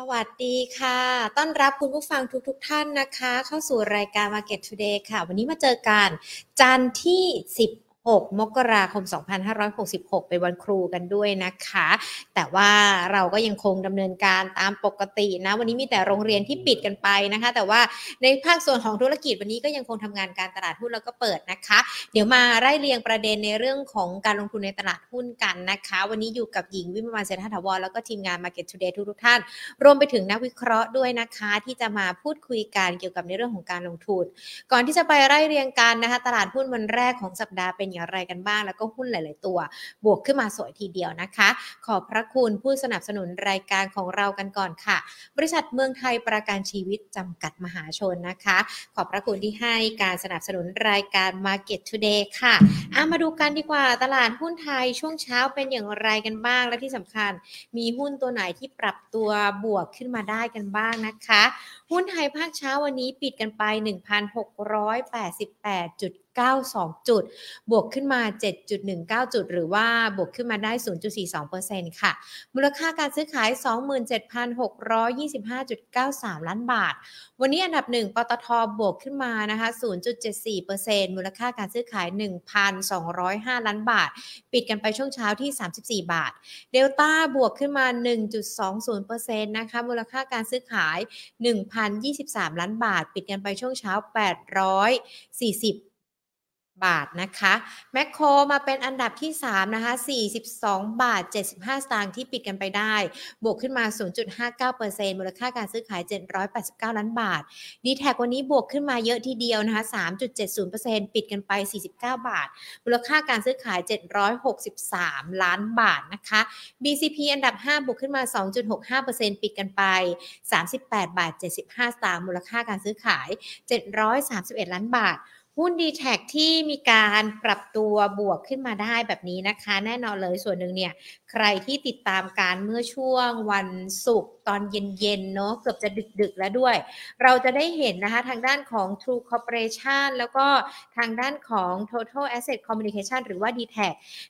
สวัสดีค่ะ ต้อนรับคุณผู้ฟังทุกๆทท่านนะคะ เข้าสู่รายการ Market Today ค่ะ วันนี้มาเจอกันจันทร์ที่ 10 6 มกราคม 2566 เป็นวันครูกันด้วยนะคะ แต่ว่าเราก็ยังคงดำเนินการตามปกตินะ วันนี้มีแต่โรงเรียนที่ปิดกันไปนะคะ แต่ว่าในภาคส่วนของธุรกิจวันนี้ก็ยังคงทำงานการตลาดหุ้นแล้วก็เปิดนะคะ เดี๋ยวมาไล่เรียงประเด็นในเรื่องของการลงทุนในตลาดหุ้นกันนะคะ วันนี้อยู่กับหญิงวิมวานเศรษฐถาวรแล้วก็ทีมงาน Market Today ทุกท่าน รวมไปถึงนักวิเคราะห์ด้วยนะคะ ที่จะมาพูดคุยกันเกี่ยวกับในเรื่องของการลงทุน ก่อนที่จะไปไล่เรียงกันนะคะ ตลาดหุ้นวันแรกของสัปดาห์เป็นอะไรกันบ้าง แล้วก็หุ้นหลาย ๆ ตัว บวกขึ้นมาสวยทีเดียวนะคะ ขอบพระคุณผู้สนับสนุนรายการของเรากันก่อนค่ะ บริษัทเมืองไทยประกันชีวิตจำกัดมหาชนนะคะ ขอบพระคุณที่ให้การสนับสนุนรายการ Market Today ค่ะอามาดูกันดีกว่าตลาดหุ้นไทยช่วงเช้าเป็นอย่างไรกันบ้างและที่สำคัญ มีหุ้นตัวไหนที่ปรับตัวบวกขึ้นมาได้กันบ้างนะคะ หุ้นไทยภาคเช้าวันนี้ปิดกันไป 1,688.9 0.92 จุด บวกขึ้นมา 7.19 จุด หรือว่าบวกขึ้นมาได้ 0.42%ค่ะ มูลค่าการซื้อขาย 27,625.93 ล้านบาท วันนี้อันดับ 1 ปตทบวกขึ้นมานะคะ 0.74%มูลค่าการซื้อขาย 1,205 ล้านบาท ปิดกันไปช่วงเช้าที่ 34 บาท เดลต้าบวกขึ้นมา 1.20%นะคะ มูลค่าการซื้อขาย 1,023 ล้านบาท ปิดกันไปช่วงเช้า 840 บาทนะคะแมคโครมาเป็นอันดับที่ 3 นะคะ 42 บาท 75 สตางค์ที่ปิดกันไปได้ บวกขึ้นมา 0.59%มูลค่าการซื้อขาย 789 ล้านบาท d t แทวันนี้บวกขึ้นมาเยอะทีเดียวนะคะ 3.70%ปิดกันไป 49 บาท มูลค่าการซื้อขาย 763 ล้านบาทนะคะ BCP อันดับ 5 บวกขึ้นมา 2.65%ปิดกันไป 38 บาท 75 สตางค์มูลค่าการซื้อขาย 731 ล้านบาท หุ้น d t แทที่มีการปรับตัวบวกขึ้นมาได้แบบนี้นะคะ แน่นอนเลยส่วนหนึ่งเนี่ย รที่ติดตามการเมื่อช่วงวันศุกร์ตอนเย็นๆเนาะเกือบจะดึกๆแล้วด้วย เราจะได้เห็นนะคะทางด้านของ True Corporation แล้วก็ทางด้านของ Total Asset Communication หรือว่า d t แท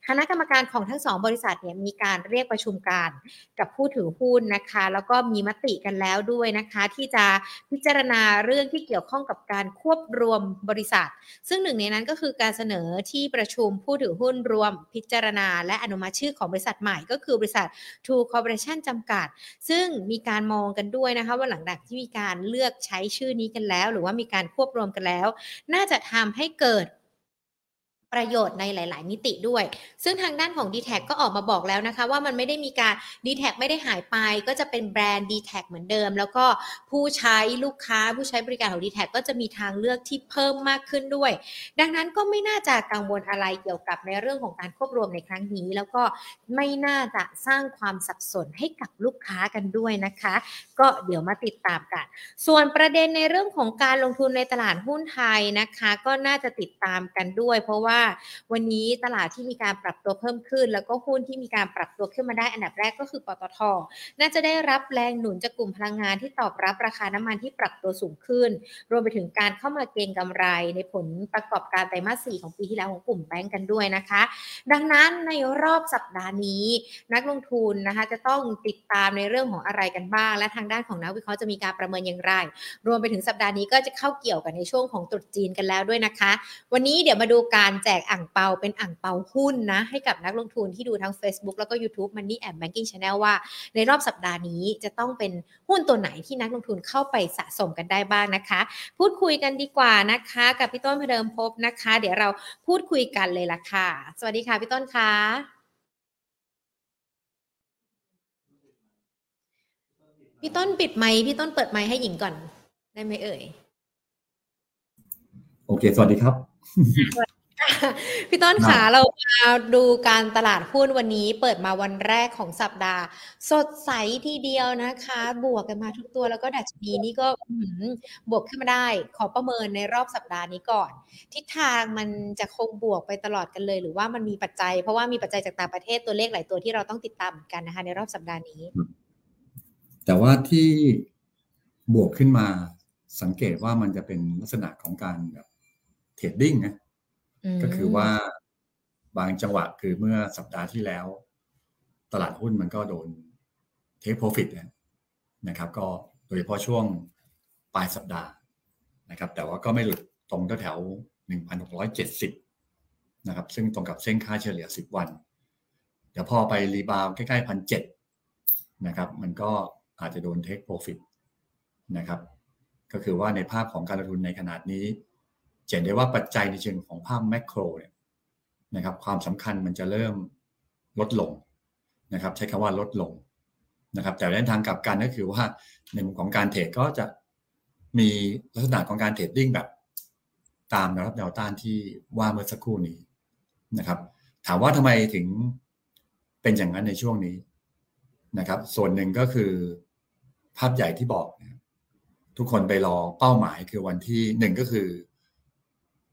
คณะกรรมการของทั้งสองบริษัทเนี่ยมีการเรียกประชุมการกับผู้ถือหุ้นนะคะ แล้วก็มีมติกันแล้วด้วยนะคะ ที่จะพิจารณาเรื่องที่เกี่ยวข้องกับการควบรวมบริษัท ซึ่งหนึ่งในนั้นก็คือการเสนอที่ประชุมผู้ถือหุ้นรวมพิจารณา และอนุมัติชื่อของบริษัทใหม่ก็คือบริษัท True Corporation จำกัด ซึ่งมีการมองกันด้วยนะคะว่าหลังจากที่มีการเลือกใช้ชื่อนี้กันแล้ว หรือว่ามีการควบรวมกันแล้ว น่าจะทำให้เกิด ประโยชน์ในหลาย ๆ มิติด้วย ซึ่งทางด้านของ d t แทก็ออกมาบอกแล้วนะคะ ว่ามันไม่ได้มีการ d t แทไม่ได้หายไป ก็จะเป็นแบรนด์ d t แทเหมือนเดิม แล้วก็ผู้ใช้ลูกค้าผู้ใช้บริการของ d t แทก็จะมีทางเลือกที่เพิ่มมากขึ้นด้วย ดังนั้นก็ไม่น่าจะกังวลอะไรเกี่ยวกับในเรื่องของการควบรวมในครั้งนี้ แล้วก็ไม่น่าจะสร้างความสับสนให้กับลูกค้ากันด้วยนะคะ ก็เดี๋ยวมาติดตามกัน ส่วนประเด็นในเรื่องของการลงทุนในตลาดหุ้นไทยนะคะ ก็น่าจะติดตามกันด้วย เพราะว่าวันนี้ตลาดที่มีการปรับตัวเพิ่มขึ้น แล้วก็หุ้นที่มีการปรับตัวขึ้นมาได้อันดับแรกก็คือปตท น่าจะได้รับแรงหนุนจากกลุ่มพลังงานที่ตอบรับราคาน้ำมันที่ปรับตัวสูงขึ้น รวมไปถึงการเข้ามาเก็งกำไรในผลประกอบการไตรมาส4ของปีที่แล้วของกลุ่มแบงก์กันด้วยนะคะ ดังนั้นในรอบสัปดาห์นี้ นักลงทุนนะคะจะต้องติดตามในเรื่องของอะไรกันบ้าง และทางด้านของนักวิเคราะห์จะมีการประเมินอย่างไร รวมไปถึงสัปดาห์นี้ก็จะเข้าเกี่ยวกันในช่วงของตรุษจีนกันแล้วด้วยนะคะ วันนี้เดี๋ยวมาดูการแจกอ่างเปาเป็นอ่างเปาหุ้นนะให้กับนักลงทุนที่ดูทั้ง Facebook แล้วก็ YouTube Money and Banking Channel ว่า ในรอบสัปดาห์นี้จะต้องเป็นหุ้นตัวไหนที่นักลงทุนเข้าไปสะสมกันได้บ้างนะคะ พูดคุยกันดีกว่านะคะ กับพี่ต้นพเดิมพบนะคะ เดี๋ยวเราพูดคุยกันเลยละค่ะ สวัสดีค่ะพี่ต้นคะพี่ต้นปิดไมค์พี่ต้นเปิดไมค์ให้หญิงก่อนได้ไหมเอ่ย โอเค สวัสดีครับ พี่ต้นขาเรามาดูการตลาดหุ้นวันนี้เปิดมาวันแรกของสัปดาห์ สดใสทีเดียวนะคะ บวกกันมาทุกตัวแล้วก็ดัชนีนี่ก็บวกขึ้นมาได้ ขอประเมินในรอบสัปดาห์นี้ก่อน ทิศทางมันจะคงบวกไปตลอดกันเลย หรือว่ามันมีปัจจัย เพราะว่ามีปัจจัยจากต่างประเทศตัวเลขหลายตัวที่เราต้องติดตามกันนะคะ ในรอบสัปดาห์นี้ แต่ว่าที่บวกขึ้นมาสังเกตว่ามันจะเป็นลักษณะของการแบบเทรดดิ้งนะ ก็คือว่าบางจังหวะคือเมื่อสัปดาห์ที่แล้ว ตลาดหุ้นมันก็โดนเทคโปรฟิตนะครับ ก็โดยเฉพาะช่วงปลายสัปดาห์นะครับ แต่ว่าก็ไม่หลุดตรงแถว1,670 นะครับ ซึ่งตรงกับเส้นค่าเฉลี่ย 10 วัน เดี๋ยวพอไปรีบาวใกล้ๆพันเจ็ดนะครับ มันก็อาจจะโดนเทคโปรฟิตนะครับ ก็คือว่าในภาพของการลงทุนในขนาดนี้ เห็นได้ว่าปัจจัยในเชิงของภาพแมกโรเนี่ยนะครับความสำคัญมันจะเริ่มลดลงนะครับ ใช้คำว่าลดลงนะครับ แต่ในทางกลับกันก็คือว่าในมุมของการเทรดก็จะมีลักษณะของการเทรดดิ้งแบบ ตามแนวรับแนวต้านที่ว่าเมื่อสักครู่นี้นะครับ ถามว่าทำไมถึงเป็นอย่างนั้นในช่วงนี้นะครับ ส่วนหนึ่งก็คือภาพใหญ่ที่บอกนะทุกคนไปรอเป้าหมายคือวันที่หนึ่งก็คือ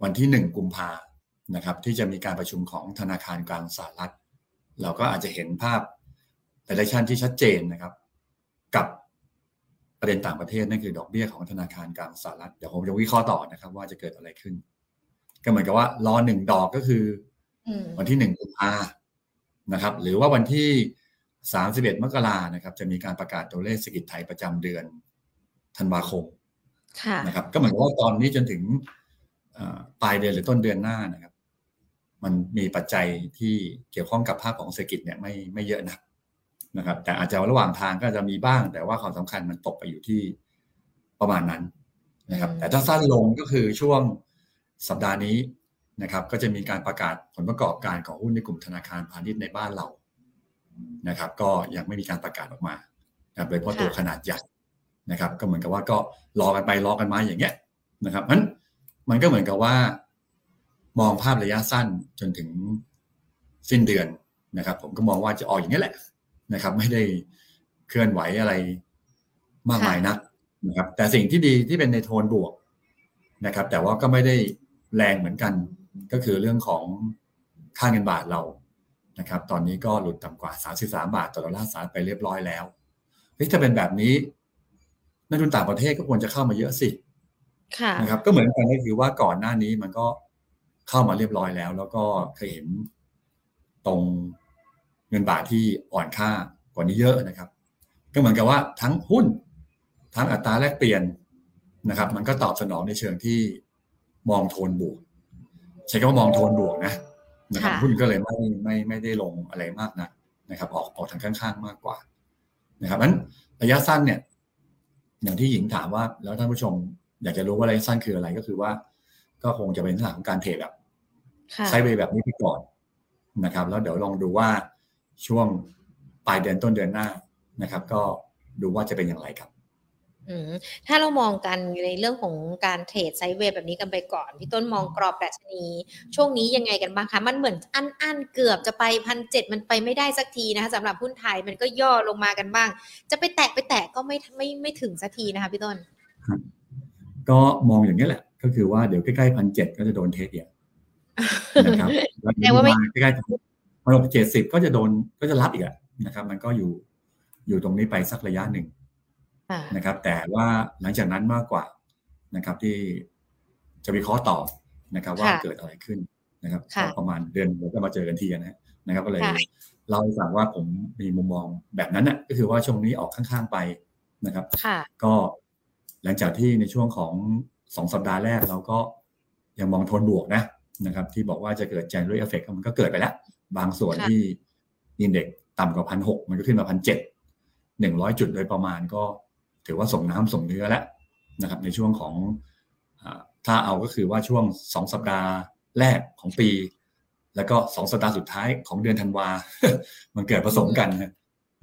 วันที่หนึ่งกุมภานะครับที่จะมีการประชุมของธนาคารกลางสหรัฐ เราก็อาจจะเห็นภาพแต่ละชั้นที่ชัดเจนนะครับ กับประเด็นต่างประเทศนั่นคือดอกเบี้ยของธนาคารกลางสหรัฐเดี๋ยวผมจะวิเคราะห์ต่อนะครับ ว่าจะเกิดอะไรขึ้น ก็เหมือนกับว่ารอหนึ่งดอกก็คือวันที่หนึ่งกุมภานะครับ หรือว่าวันที่สามสิบเอ็ดมกรานะครับ จะมีการประกาศตัวเลขเศรษฐกิจไทยประจำเดือนธันวาคมนะครับ ก็เหมือนกับว่าตอนนี้จนถึง ปลายเดือนหรือต้นเดือนหน้านะครับ มันมีปัจจัยที่เกี่ยวข้องกับภาพของเศรษฐกิจเนี่ยไม่ไม่เยอะนะนะครับ แต่อาจจะระหว่างทางก็จะมีบ้าง แต่ว่าความสำคัญมันตกไปอยู่ที่ประมาณนั้นนะครับ แต่ถ้าสั้นลงก็คือช่วงสัปดาห์นี้นะครับ ก็จะมีการประกาศผลประกอบการของหุ้นในกลุ่มธนาคารพาณิชย์ในบ้านเรานะครับ ก็ยังไม่มีการประกาศออกมาโดยเฉพาะตัวขนาดใหญ่นะครับ ก็เหมือนกับว่าก็รอกันไปรอกันมาอย่างเงี้ยนะครับมัน มันก็เหมือนกับว่า มองภาพระยะสั้นจนถึงสิ้นเดือนนะครับ ผมก็มองว่าจะออกอย่างนี้แหละนะครับ ไม่ได้เคลื่อนไหวอะไรมากมายนักนะครับ แต่สิ่งที่ดีที่เป็นในโทนบวกนะครับ แต่ว่าก็ไม่ได้แรงเหมือนกัน ก็คือเรื่องของค่าเงินบาทเรานะครับ ตอนนี้ก็หลุดต่ำกว่า 33 บาทต่อดอลลาร์สหรัฐไปเรียบร้อยแล้วเฮ้ยถ้าเป็นแบบนี้นักทุนต่างประเทศก็ควรจะเข้ามาเยอะสิ นะครับ ก็เหมือนกันก็คือว่าก่อนหน้านี้มันก็เข้ามาเรียบร้อยแล้ว แล้วก็เคยเห็นตรงเงินบาทที่อ่อนค่ากว่านี้เยอะนะครับ ก็เหมือนกับว่าทั้งหุ้น ทั้งอัตราแลกเปลี่ยนนะครับ มันก็ตอบสนองในเชิงที่มองโทนบวกใช้คำว่ามองโทนบวกนะนะครับหุ้นก็เลยไม่ไม่ไม่ได้ลงอะไรมากนะนะครับ ออกออกทางข้างๆมากกว่า นะครับนั้นระยะสั้นเนี่ย อย่างที่หญิงถามว่าแล้วท่านผู้ชม อยากจะรู้ว่าระยะสั้นคืออะไรก็คือว่า ก็คงจะเป็นลักษณะของการเทรดแบบไซเวย์แบบนี้ไปก่อนนะครับ แล้วเดี๋ยวลองดูว่าช่วงปลายเดือนต้นเดือนหน้านะครับ ก็ดูว่าจะเป็นอย่างไรครับถ้าเรามองกันในเรื่องของการเทรดไซเวย์แบบนี้กันไปก่อน พี่ต้นมองกรอบดัชนี ช่วงนี้ยังไงกันบ้างคะ มันเหมือนอันอันเกือบจะไปพันเจ็ดมันไปไม่ได้สักทีนะคะสำหรับหุ้นไทยมันก็ย่อลงมากันบ้าง จะไปแตะไปแตะก็ไม่ไม่ไม่ถึงสักทีนะคะพี่ต้น ก็มองอย่างนี้แหละ ก็คือว่าเดี๋ยวใกล้ๆพันเจ็ดก็จะโดนเทสอีกนะครับแต่ว่าไม่ใกล้ๆพันหกเจ็ดสิบก็จะโดนก็จะรับอีกนะครับ มันก็อยู่อยู่ตรงนี้ไปสักระยะหนึ่งนะครับ แต่ว่าหลังจากนั้นมากกว่านะครับ ที่จะวิเคราะห์ต่อนะครับ ว่าเกิดอะไรขึ้นนะครับประมาณเดือนเราก็มาเจอกันทีนะนะครับก็เลยเล่าให้ฟังว่าผมมีมุมมองแบบนั้นนะก็คือว่าช่วงนี้ออกข้างๆไปนะครับก็ หลังจากที่ในช่วงของสองสัปดาห์แรกเราก็ยังมองโทนบวกนะนะครับ ที่บอกว่าจะเกิด January effect มันก็เกิดไปแล้ว บางส่วนที่อินเด็กต่ำกว่าพันหกมันก็ขึ้นมาพันเจ็ดหนึ่งร้อยจุดโดยประมาณก็ถือว่าส่งน้ำส่งเนื้อแล้วนะครับ ในช่วงของถ้าเอาก็คือว่าช่วงสองสัปดาห์แรกของปี แล้วก็สองสัปดาห์สุดท้ายของเดือนธันวา มันเกิดผสมกัน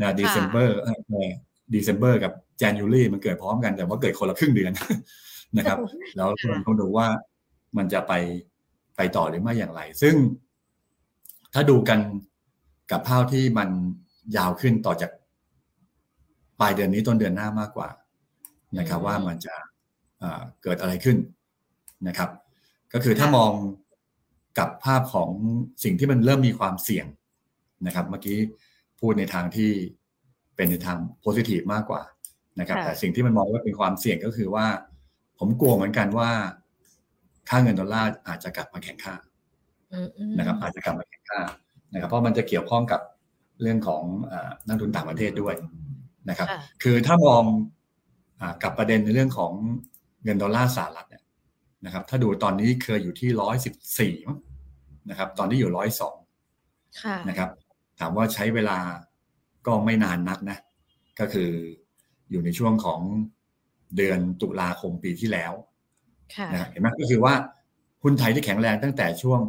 นะเดซ ember เดซ ember กับ January มันเกิดพร้อมกันแต่ว่าเกิดคนละครึ่งเดือนนะครับ แล้วคนต้องดูว่ามันจะไปไปต่อหรือไม่อย่างไร ซึ่งถ้าดูกันกับภาพที่มันยาวขึ้นต่อจากปลายเดือนนี้ต้นเดือนหน้ามากกว่านะครับว่ามันจะเกิดอะไรขึ้นนะครับ ก็คือถ้ามองกับภาพของสิ่งที่มันเริ่มมีความเสี่ยงนะครับ เมื่อกี้พูดในทางที่เป็นในทางโพซิทีฟมากกว่า นะครับ แต่สิ่งที่มันมองว่าเป็นความเสี่ยงก็คือว่า ผมกลัวเหมือนกันว่า ค่าเงินดอลลาร์อาจจะกลับมาแข็งค่านะครับ อาจจะกลับมาแข็งค่านะครับ เพราะมันจะเกี่ยวข้องกับเรื่องของนักลงทุนต่างประเทศด้วยนะครับ คือถ้ามองกับประเด็นในเรื่องของเงินดอลลาร์สหรัฐเนี่ยนะครับ ถ้าดูตอนนี้เคยอยู่ที่ร้อยสิบสี่นะครับ ตอนนี้อยู่ร้อยสองนะครับ ถามว่าใช้เวลาก็ไม่นานนักนะ ก็คือ อยู่ในช่วงของเดือนตุลาคมปีที่แล้วนะเห็นไหมก็คือว่าหุ้นไทยที่แข็งแรงตั้งแต่ช่วง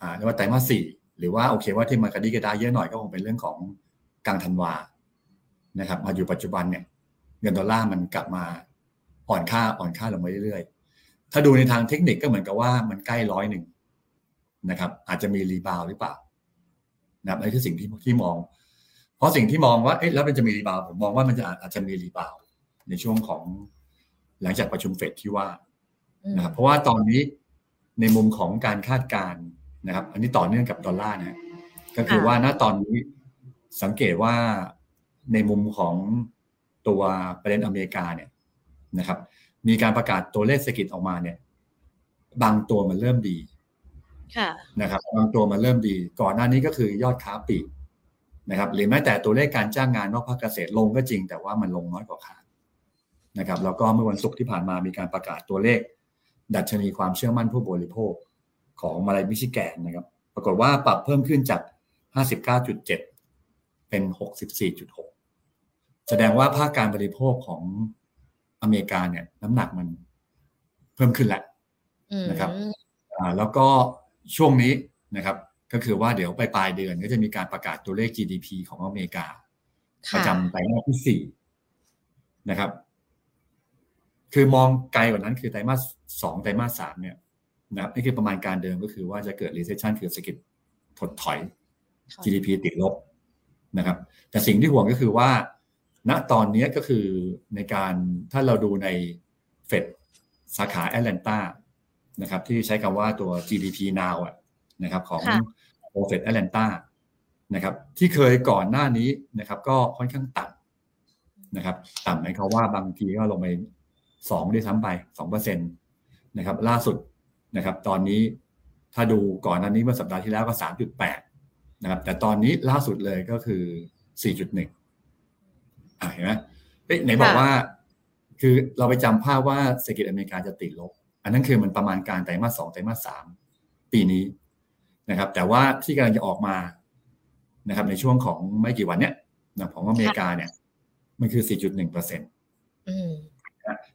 อ่าเรียกว่าไตรมาสสี่หรือว่าโอเคว่าที่มันกระดิกระดาเยอะหน่อยก็คงเป็นเรื่องของกลางธันวานะครับมาอยู่ปัจจุบันเนี่ยเงินดอลลาร์มันกลับมาอ่อนค่าอ่อนค่าลงไปเรื่อยๆ ถ้าดูในทางเทคนิคก็เหมือนกับว่ามันใกล้ร้อยหนึ่งนะครับ อาจจะมี rebound หรือเปล่านะครับนี่คือสิ่งที่ที่มอง เพราะสิ่งที่มองว่าเอ๊ะแล้วมันจะมี rebound ผมมองว่ามันจะอาจจะมี rebound ในช่วงของหลังจากประชุมเฟดที่ว่านะครับเพราะว่าตอนนี้ในมุมของการคาดการณ์นะครับ อันนี้ต่อเนื่องกับดอลลาร์นะก็คือว่าณตอนนี้สังเกตว่าในมุมของตัวประเด็นอเมริกาเนี่ยนะครับ มีการประกาศตัวเลขเศรษฐกิจออกมาเนี่ย บางตัวมันเริ่มดีนะครับบางตัวมันเริ่มดี ก่อนหน้านี้ก็คือยอดค้าปี นะครับหรือแม้แต่ตัวเลขการจ้างงานนอกภาคเกษตรลงก็จริง แต่ว่ามันลงน้อยกว่าคาดนะครับแล้วก็เมื่อวันศุกร์ที่ผ่านมามีการประกาศตัวเลข ดัชนีความเชื่อมั่นผู้บริโภคของมาลายมิชิแกนนะครับ ปรากฏว่าปรับเพิ่มขึ้นจาก 59.7 เป็น 64.6 แสดงว่าภาคการบริโภคของอเมริกาเนี่ยน้ำหนักมันเพิ่มขึ้นแหละนะครับแล้วก็ช่วงนี้นะครับ ก็คือว่าเดี๋ยวไปปลายเดือนก็จะมีการประกาศตัวเลข GDP ของอเมริกา ประจำไตรมาสที่สี่นะครับ คือมองไกลกว่านั้นคือไตรมาสสองไตรมาสสามเนี่ยนะครับนี่คือประมาณการเดิมก็คือว่าจะเกิด recession คือเศรษฐกิจถดถอย GDP ติดลบนะครับ แต่สิ่งที่ห่วงก็คือว่า ณตอนนี้ก็คือในการถ้าเราดูในเฟดสาขาแอตแลนตานะครับที่ใช้คำว่าตัว GDP now อะนะครับของ โอเฟดแอตแลนตานะครับที่เคยก่อนหน้านี้นะครับก็ค่อนข้างต่ำนะครับต่ำหมายความว่าบางทีก็ลงไปสองด้วยซ้ำไปสองเปอร์เซ็นตนะครับล่าสุดนะครับตอนนี้ถ้าดูก่อนหน้านี้เมื่อสัปดาห์ที่แล้วก็สามจุดแปดนะครับแต่ตอนนี้ล่าสุดเลยก็คือสี่จุดหนึ่งเห็นไหมเอ๊ะไหนบอกว่า คือเราไปจำภาพว่าเศรษฐกิจอเมริกาจะติดลบ อันนั้นคือมันประมาณการไตรมาสสองไตรมาสสามปีนี้ นะครับ แต่ว่าที่กำลังจะออกมานะครับ ในช่วงของไม่กี่วันเนี้ยนะของอเมริกาเนี่ย มันคือ 4.1เปอร์เซ็นต์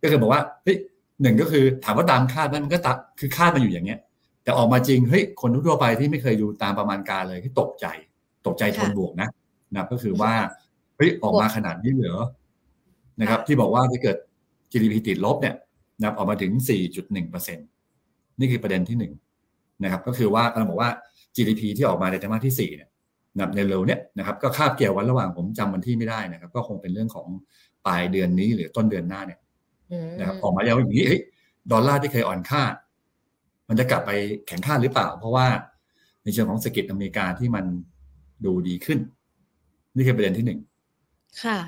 ก็คือบอกว่าเฮ้ยหนึ่งก็คือถามว่าตามคาดมันก็ตัดคือคาดมาอยู่อย่างเงี้ย แต่ออกมาจริงเฮ้ยคนทั่วไปที่ไม่เคยดูตามประมาณการเลยที่ตกใจ ตกใจทนบวกนะนะก็คือว่าเฮ้ยออกมาขนาดนี้เหรอนะครับ ที่บอกว่าจะเกิด GDP ติดลบเนี่ยนะออกมาถึง 4.1เปอร์เซ็นนี่คือประเด็นที่หนึ่ง นะครับก็คือว่าเราบอกว่า GDP ที่ออกมาในไตรมาสที่สี่เนี่ยนะในเร็วเนี่ยนะครับก็คาบเกี่ยววันระหว่างผมจำวันที่ไม่ได้นะครับ ก็คงเป็นเรื่องของปลายเดือนนี้หรือต้นเดือนหน้าเนี่ยนะครับออกมาแล้วอย่างนี้ดอลลาร์ที่เคยอ่อนค่า มันจะกลับไปแข็งค่าหรือเปล่า เพราะว่าในเชิงของเศรษฐกิจอเมริกาที่มันดูดีขึ้น นี่คือประเด็นที่หนึ่ง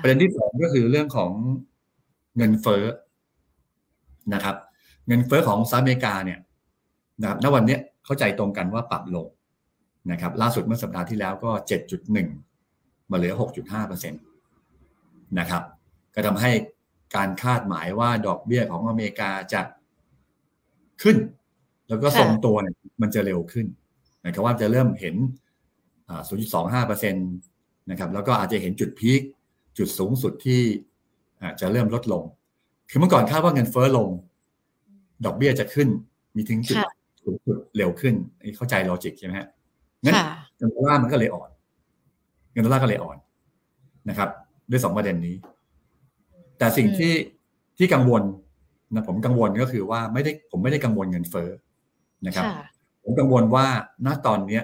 ประเด็นที่สองก็คือเรื่องของเงินเฟ้อนะครับ เงินเฟ้อของสหรัฐอเมริกาเนี่ยนะครับณวันนี้ เข้าใจตรงกันว่าปรับลงนะครับล่าสุดเมื่อสัปดาห์ที่แล้วก็เจ็ดจุดหนึ่งมาเหลือหกจุดห้าเปอร์เซ็นตนะครับก็ทำให้การคาดหมายว่าดอกเบี้ยของอเมริกาจะขึ้น แล้วก็ทรงตัวเนี่ยมันจะเร็วขึ้นหมายความว่าจะเริ่มเห็น 0.25%นะครับแล้วก็อาจจะเห็นจุดพีคจุดสูงสุดที่จะเริ่มลดลง คือเมื่อก่อนคาดว่าเงินเฟ้อลง ดอกเบี้ยจะขึ้นมีถึงจุด สูงสุดเร็วขึ้นเข้าใจ logic ใช่ไหมฮะงั้นเงินดอลลาร์มันก็เลยอ่อน เงินดอลลาร์ก็เลยอ่อนนะครับ ด้วยสองประเด็นนี้ แต่สิ่งที่ที่กังวลนะผมกังวลก็คือว่าไม่ได้ผมไม่ได้กังวลเงินเฟ้อนะครับ ผมกังวลว่าณตอนเนี้ย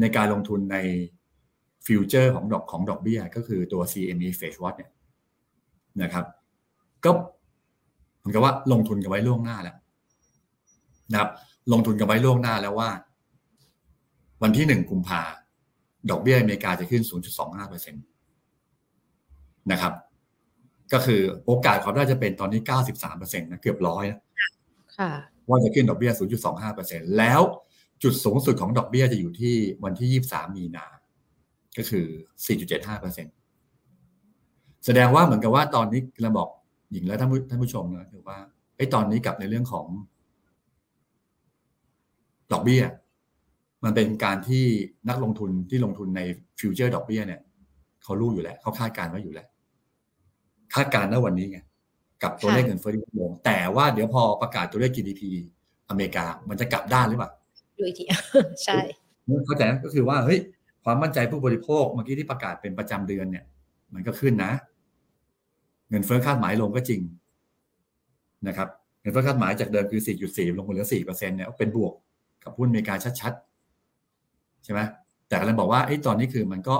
ในการลงทุนใน future ของดอกของดอกเบี้ยก็คือตัว CME Fed Watch เนี่ยนะครับ ก็เหมือนกับว่าลงทุนกันไว้ล่วงหน้าแล้วนะครับ ลงทุนกันไว้ล่วงหน้าแล้วว่า วันที่หนึ่งกุมภาดอกเบี้ยอเมริกาจะขึ้น 0.25%นะครับ ก็คือโอกาสความน่าจะเป็นตอนนี้เก้าสิบสามเปอร์เซ็นต์นะเกือบร้อยนะว่าจะขึ้นดอกเบี้ยศูนย์จุดสองห้าเปอร์เซ็นแล้วจุดสูงสุดของดอกเบี้ยจะอยู่ที่วันที่ยี่สามมีนา ก็คือสี่จุดเจ็ดห้าเปอร์เซ็นต์แสดงว่าเหมือนกับว่าตอนนี้เราบอกหญิงและท่านผู้ท่านผู้ชมนะคือว่าไอ้ตอนนี้กับในเรื่องของ ดอกเบี้ย มันเป็นการที่นักลงทุนที่ลงทุนในฟิวเจอร์ดอกเบี้ยเนี่ยเขารู้อยู่แล้วเขาคาดการณ์ไว้อยู่แล้ว คาดการณ์ณวันนี้ไงกับตัวเลขเงินเฟ้อที่ลงแต่ว่าเดี๋ยวพอประกาศตัวเลข GDP อเมริกา มันจะกลับด้านหรือเปล่าดูอีกทีใช่เข้าใจก็คือว่าเฮ้ยความมั่นใจผู้บริโภคเมื่อกี้ที่ประกาศเป็นประจำเดือนเนี่ย มันก็ขึ้นนะ เงินเฟ้อคาดหมายลงก็จริงนะครับ เงินเฟ้อคาดหมายจากเดิมคือ 4.4 ลงมาเหลือ 4%เนี่ยเป็นบวก กับหุ้นอเมริกาชัดๆ ใช่ไหมแต่กำลังบอกว่าไอ้ตอนนี้คือมันก็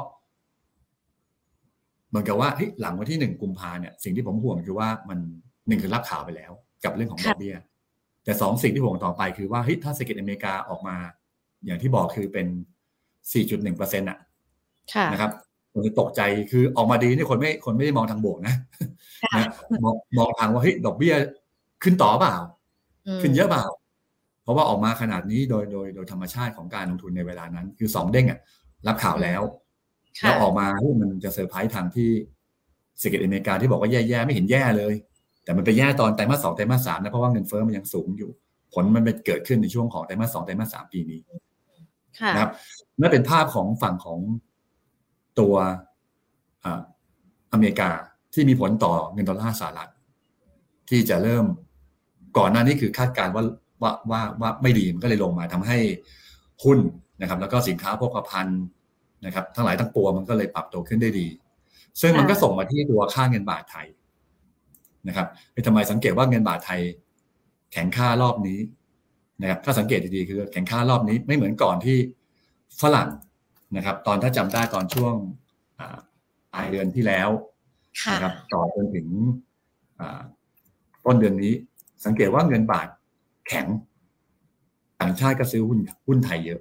เหมือนกับว่าหลังวันที่หนึ่งกุมภาเนี่ยสิ่งที่ผมห่วงคือว่ามันหนึ่งคือรับข่าวไปแล้ว กับเรื่องของดอกเบี้ยแต่สองสิ่งที่ห่วงต่อไปคือว่าเฮ้ยถ้าเศรษฐกิจอเมริกาออกมา อย่างที่บอกคือเป็น 4.1เปอร์เซ็นต์อะนะครับคนจะตกใจคือออกมาดีนี่คนไม่คนไม่ได้มองทางบวกนะนะมองมองทางว่าเฮ้ยดอกเบี้ยขึ้นต่อเปล่า ขึ้นเยอะเปล่า เพราะว่าออกมาขนาดนี้โดยโดยโดยธรรมชาติของการลงทุนในเวลานั้น คือสองเด้งอะรับข่าวแล้วแล้วออกมาที่มันจะเซอร์ไพรส์ทางที่เศรษฐกิจอเมริกาที่บอกว่าแย่ๆไม่เห็นแย่เลย แต่มันไปแย่ตอนไตรมาสสองไตรมาสสามนะเพราะว่าเงินเฟ้อมันยังสูงอยู่ ผลมันเป็นเกิดขึ้นในช่วงของไตรมาสสองไตรมาสสามปีนี้นะครับนั่นเป็นภาพของฝั่งของตัวอเมริกาที่มีผลต่อเงินดอลลาร์สหรัฐที่จะเริ่มก่อนหน้านี้คือคาดการณ์ว่า ว่าว่าว่าไม่ดีมันก็เลยลงมาทำให้หุ้นนะครับ แล้วก็สินค้าโภคภัณฑ์นะครับ ทั้งหลายทั้งปวงมันก็เลยปรับตัวขึ้นได้ดี ซึ่งมันก็ส่งมาที่ตัวค่าเงินบาทไทยนะครับทำไมสังเกตว่าเงินบาทไทย แข็งค่ารอบนี้นะครับ ถ้าสังเกตดีๆคือแข็งค่ารอบนี้ไม่เหมือนก่อนที่ฝรั่งนะครับ ตอนถ้าจำได้ตอนช่วงปลายเดือนที่แล้วนะครับต่อจนถึงต้นเดือนนี้ สังเกตว่าเงินบาท แข็ง ต่างชาติก็ซื้อหุ้นหุ้นไทยเยอะ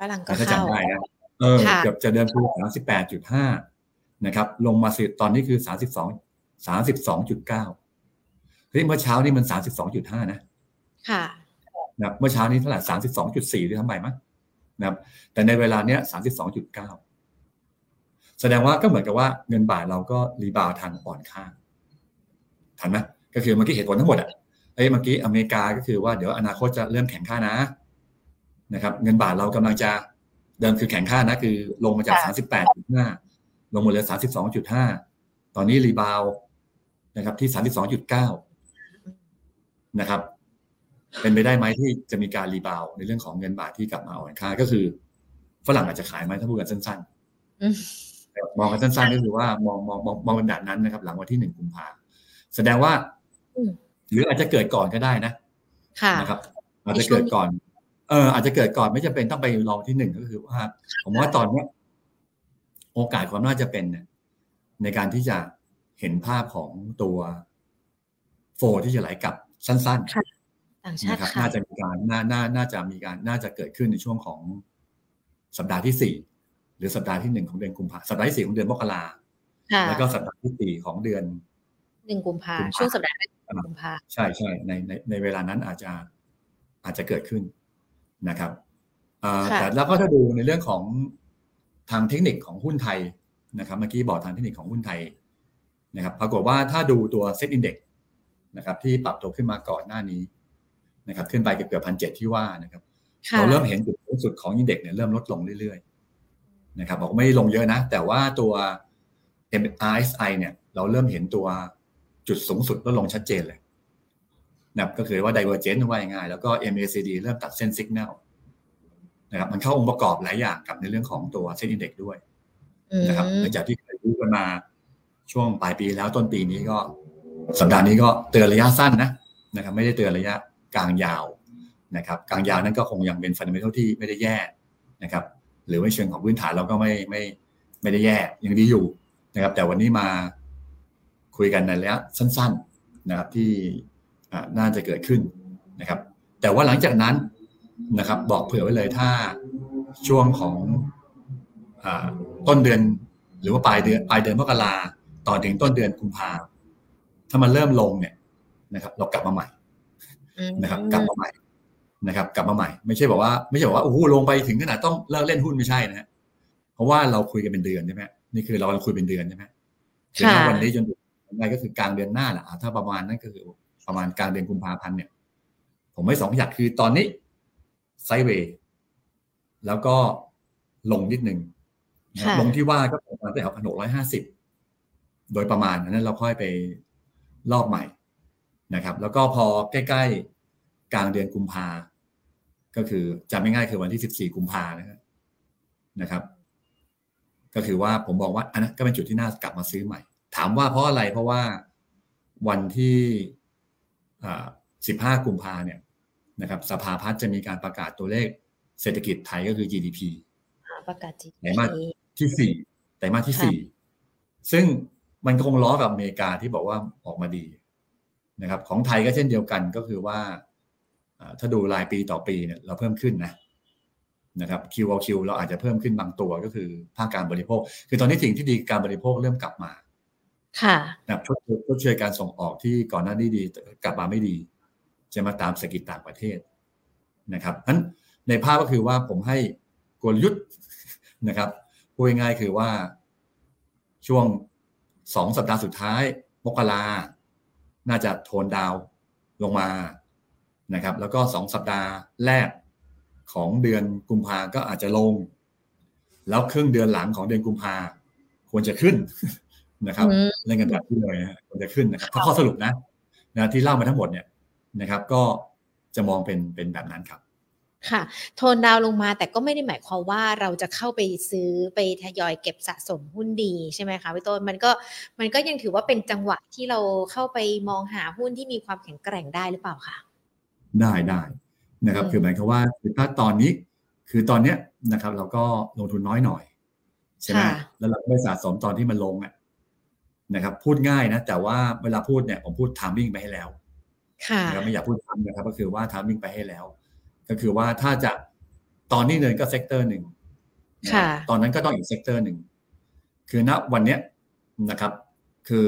ฝรั่งก็เข้าจำได้นะเออเกือบจะเดินคือสามสิบแปดจุดห้านะครับ ลงมาสิตอนนี้คือสามสิบสองสามสิบสองจุดเก้าเฮ้ยเมื่อเช้านี้มันสามสิบสองจุดห้านะ ค่ะนะเมื่อเช้านี้เท่าไหร่สามสิบสองจุดสี่หรือทำไมมั้งนะครับ แต่ในเวลาเนี้ยสามสิบสองจุดเก้าแสดงว่าก็เหมือนกับว่าเงินบาทเราก็รีบาวทางอ่อนค่าทันไหมก็คือเมื่อกี้เหตุผลทั้งหมดอะ เอ้เมื่อกี้อเมริกาก็คือว่าเดี๋ยวอนาคตจะเริ่มแข่งค่านะนะครับเงินบาทเรากำลังจะเดิมคือแข็งค่านะคือลงมาจากสามสิบแปดจุดห้าลงมาเหลือสามสิบสองจุดห้าตอนนี้ rebound นะครับที่สามสิบสองจุดเก้านะครับ เป็นไปได้ไหมที่จะมีการ rebound ในเรื่องของเงินบาทที่กลับมาอ่อนค่าก็คือฝรั่งอาจจะขายไหมถ้าพูดกันสั้นๆมองกันสั้นๆก็คือว่ามองมองมองมองเป็นแบบนั้นนะครับ หลังวันที่หนึ่งกุมภาแสดงว่า หรืออาจจะเกิดก่อนก็ได้นะนะครับ อาจจะเกิดก่อน เอออาจจะเกิดก่อนไม่จำเป็นต้องไปลองที่หนึ่งก็คือว่าผมว่าตอนเนี้ย โอกาสความน่าจะเป็นเนี่ยในการที่จะเห็นภาพของตัวโฟที่จะไหลกลับสั้นๆนะครับน่าจะมีการน่าน่าน่าจะมีการน่าจะเกิดขึ้นในช่วงของสัปดาห์ที่สี่หรือสัปดาห์ที่หนึ่งของเดือนกุมภาสัปดาห์ที่สี่ของเดือนมกราแล้วก็สัปดาห์ที่สี่ของเดือนหนึ่งกุมภาช่วงสัปดาห์ กุมภาใช่ใช่ในในในเวลานั้นอาจจะอาจจะเกิดขึ้นนะครับแต่แล้วก็ถ้าดูในเรื่องของทางเทคนิคของหุ้นไทยนะครับเมื่อกี้บอกทางเทคนิคของหุ้นไทยนะครับปรากฏว่าถ้าดูตัวเซ็ตอินเด็กนะครับที่ปรับตัวขึ้นมาก่อนหน้านี้นะครับขึ้นไปเกือบเกือบพันเจ็ดที่ว่านะครับเราเริ่มเห็นจุดสูงสุดของอินเด็กเนี่ยเริ่มลดลงเรื่อยๆนะครับบอกไม่ลงเยอะนะ แต่ว่าตัว MSCI เนี่ยเราเริ่มเห็นตัว จุดสูงสุดลดลงชัดเจนเลยนะครับก็คือว่า divergent ว่าง่ายแล้วก็ MACD เริ่มตัดเส้นสัญญาณนะครับมันเข้าองค์ประกอบหลายอย่างกับในเรื่องของตัวเส้นอินเด็กด้วยนะครับหลังจากที่เคยรู้กันมาช่วงปลายปีแล้วต้นปีนี้ก็สัปดาห์นี้ก็เตือนระยะสั้นนะนะครับ ไม่ได้เตือนระยะกลางยาวนะครับ กลางยาวนั้นก็คงยังเป็นฟันเดเมทัลที่ไม่ได้แย่นะครับ หรือว่าเชิงของพื้นฐานเราก็ไม่ไม่ไม่ได้แย่ยังดีอยู่นะครับ แต่วันนี้มา คุยกันในระยะสั้น ๆนะครับที่น่าจะเกิดขึ้นนะครับ แต่ว่าหลังจากนั้นนะครับ บอกเผื่อไว้เลยถ้าช่วงของอต้นเดือน หรือว่าปลายเดือนปลายเดือนมกราต่อถึงต้นเดือนกุมภาถ้ามันเริ่มลงเนี่ยนะครับ เรากลับมาใหม่นะครับ กลับมาใหม่นะครับ กลับมาใหม่ ไม่ใช่บอกว่า ไม่ใช่บอกว่าโอ้โหลงไปถึงขนาดต้องเลิกเล่นหุ้นไม่ใช่นะฮะเพราะว่าเราคุยกันเป็นเดือนใช่ไหมนี่คือเราคุยเป็นเดือนใช่ไหมถึงวันนี้จนถึง ไงก็คือกลางเดือนหน้าแหละถ้าประมาณนั้นก็คือประมาณกลางเดือนกุมภาพันธ์เนี่ย ผมไม่สองอยากคือตอนนี้ไซเวย์แล้วก็ลงนิดหนึ่งลงที่ว่าก็ประมาณได้เอาพันหกร้อยห้าสิบโดยประมาณนั้นเราค่อยไปรอบใหม่นะครับ แล้วก็พอใกล้ๆกลางเดือนกุมภาก็คือจำไม่ง่ายคือวันที่สิบสี่กุมภานะครับนะครับ ก็คือว่าผมบอกว่าอันนั้นก็เป็นจุดที่น่ากลับมาซื้อใหม่ ถามว่าเพราะอะไรเพราะว่าวันที่สิบห้ากุมภาเนี่ยนะครับสภาพัฒน์จะมีการประกาศตัวเลขเศรษฐกิจไทยก็คือ GDP ประกาศ GDP ไตรมาสที่สี่ไตรมาสที่สี่ซึ่งมันคงล้อกับอเมริกาที่บอกว่าออกมาดีนะครับ ของไทยก็เช่นเดียวกันก็คือว่าถ้าดูรายปีต่อปีเนี่ยเราเพิ่มขึ้นนะนะครับ Q o Q เราอาจจะเพิ่มขึ้นบางตัวก็คือภาคการบริโภค คือตอนนี้สิ่งที่ดีการบริโภคเริ่มกลับมา ค่ะนะชดชดเชยการส่งออกที่ก่อนหน้านี้ดีกลับมาไม่ดีจะมาตามเศรษฐกิจต่างประเทศนะครับนั้นในภาพก็คือว่าผมให้กลยุทธ์นะครับพูดง่ายๆคือว่าช่วงสองสัปดาห์สุดท้าย มกราน่าจะโทนดาวลงมานะครับ แล้วก็สองสัปดาห์แรกของเดือนกุมภาก็อาจจะลง แล้วครึ่งเดือนหลังของเดือนกุมภาควรจะขึ้น นะครับเล่นกันแบบที่เลยควรจะขึ้นนะครับถ้าข้อสรุปนะนะที่เล่ามาทั้งหมดเนี่ยนะครับ ก็จะมองเป็นเป็นแบบนั้นครับค่ะ โทนดาวลงมาแต่ก็ไม่ได้หมายความว่าเราจะเข้าไปซื้อไปทยอยเก็บสะสมหุ้นดีใช่ไหมคะพี่ต้นมันก็มันก็ยังถือว่าเป็นจังหวะที่เราเข้าไปมองหาหุ้นที่มีความแข็งแกร่งได้หรือเปล่าคะได้ได้นะครับ คือหมายความว่าถ้าตอนนี้คือตอนเนี้ยนะครับ เราก็ลงทุนน้อยหน่อยใช่ไหมแล้วเราไม่สะสมตอนที่มันลงอะ นะครับพูดง่ายนะแต่ว่าเวลาพูดเนี่ยผมพูด timing ไปให้แล้วค่ะไม่อยากพูดทำนะครับก็คือว่า timing ไปให้แล้ว ก็คือว่าถ้าจะตอนนี้เน้นก็ sector หนึ่งตอนนั้นก็ต้องอีก sector หนึ่งคือณวันเนี้ยนะครับ คือ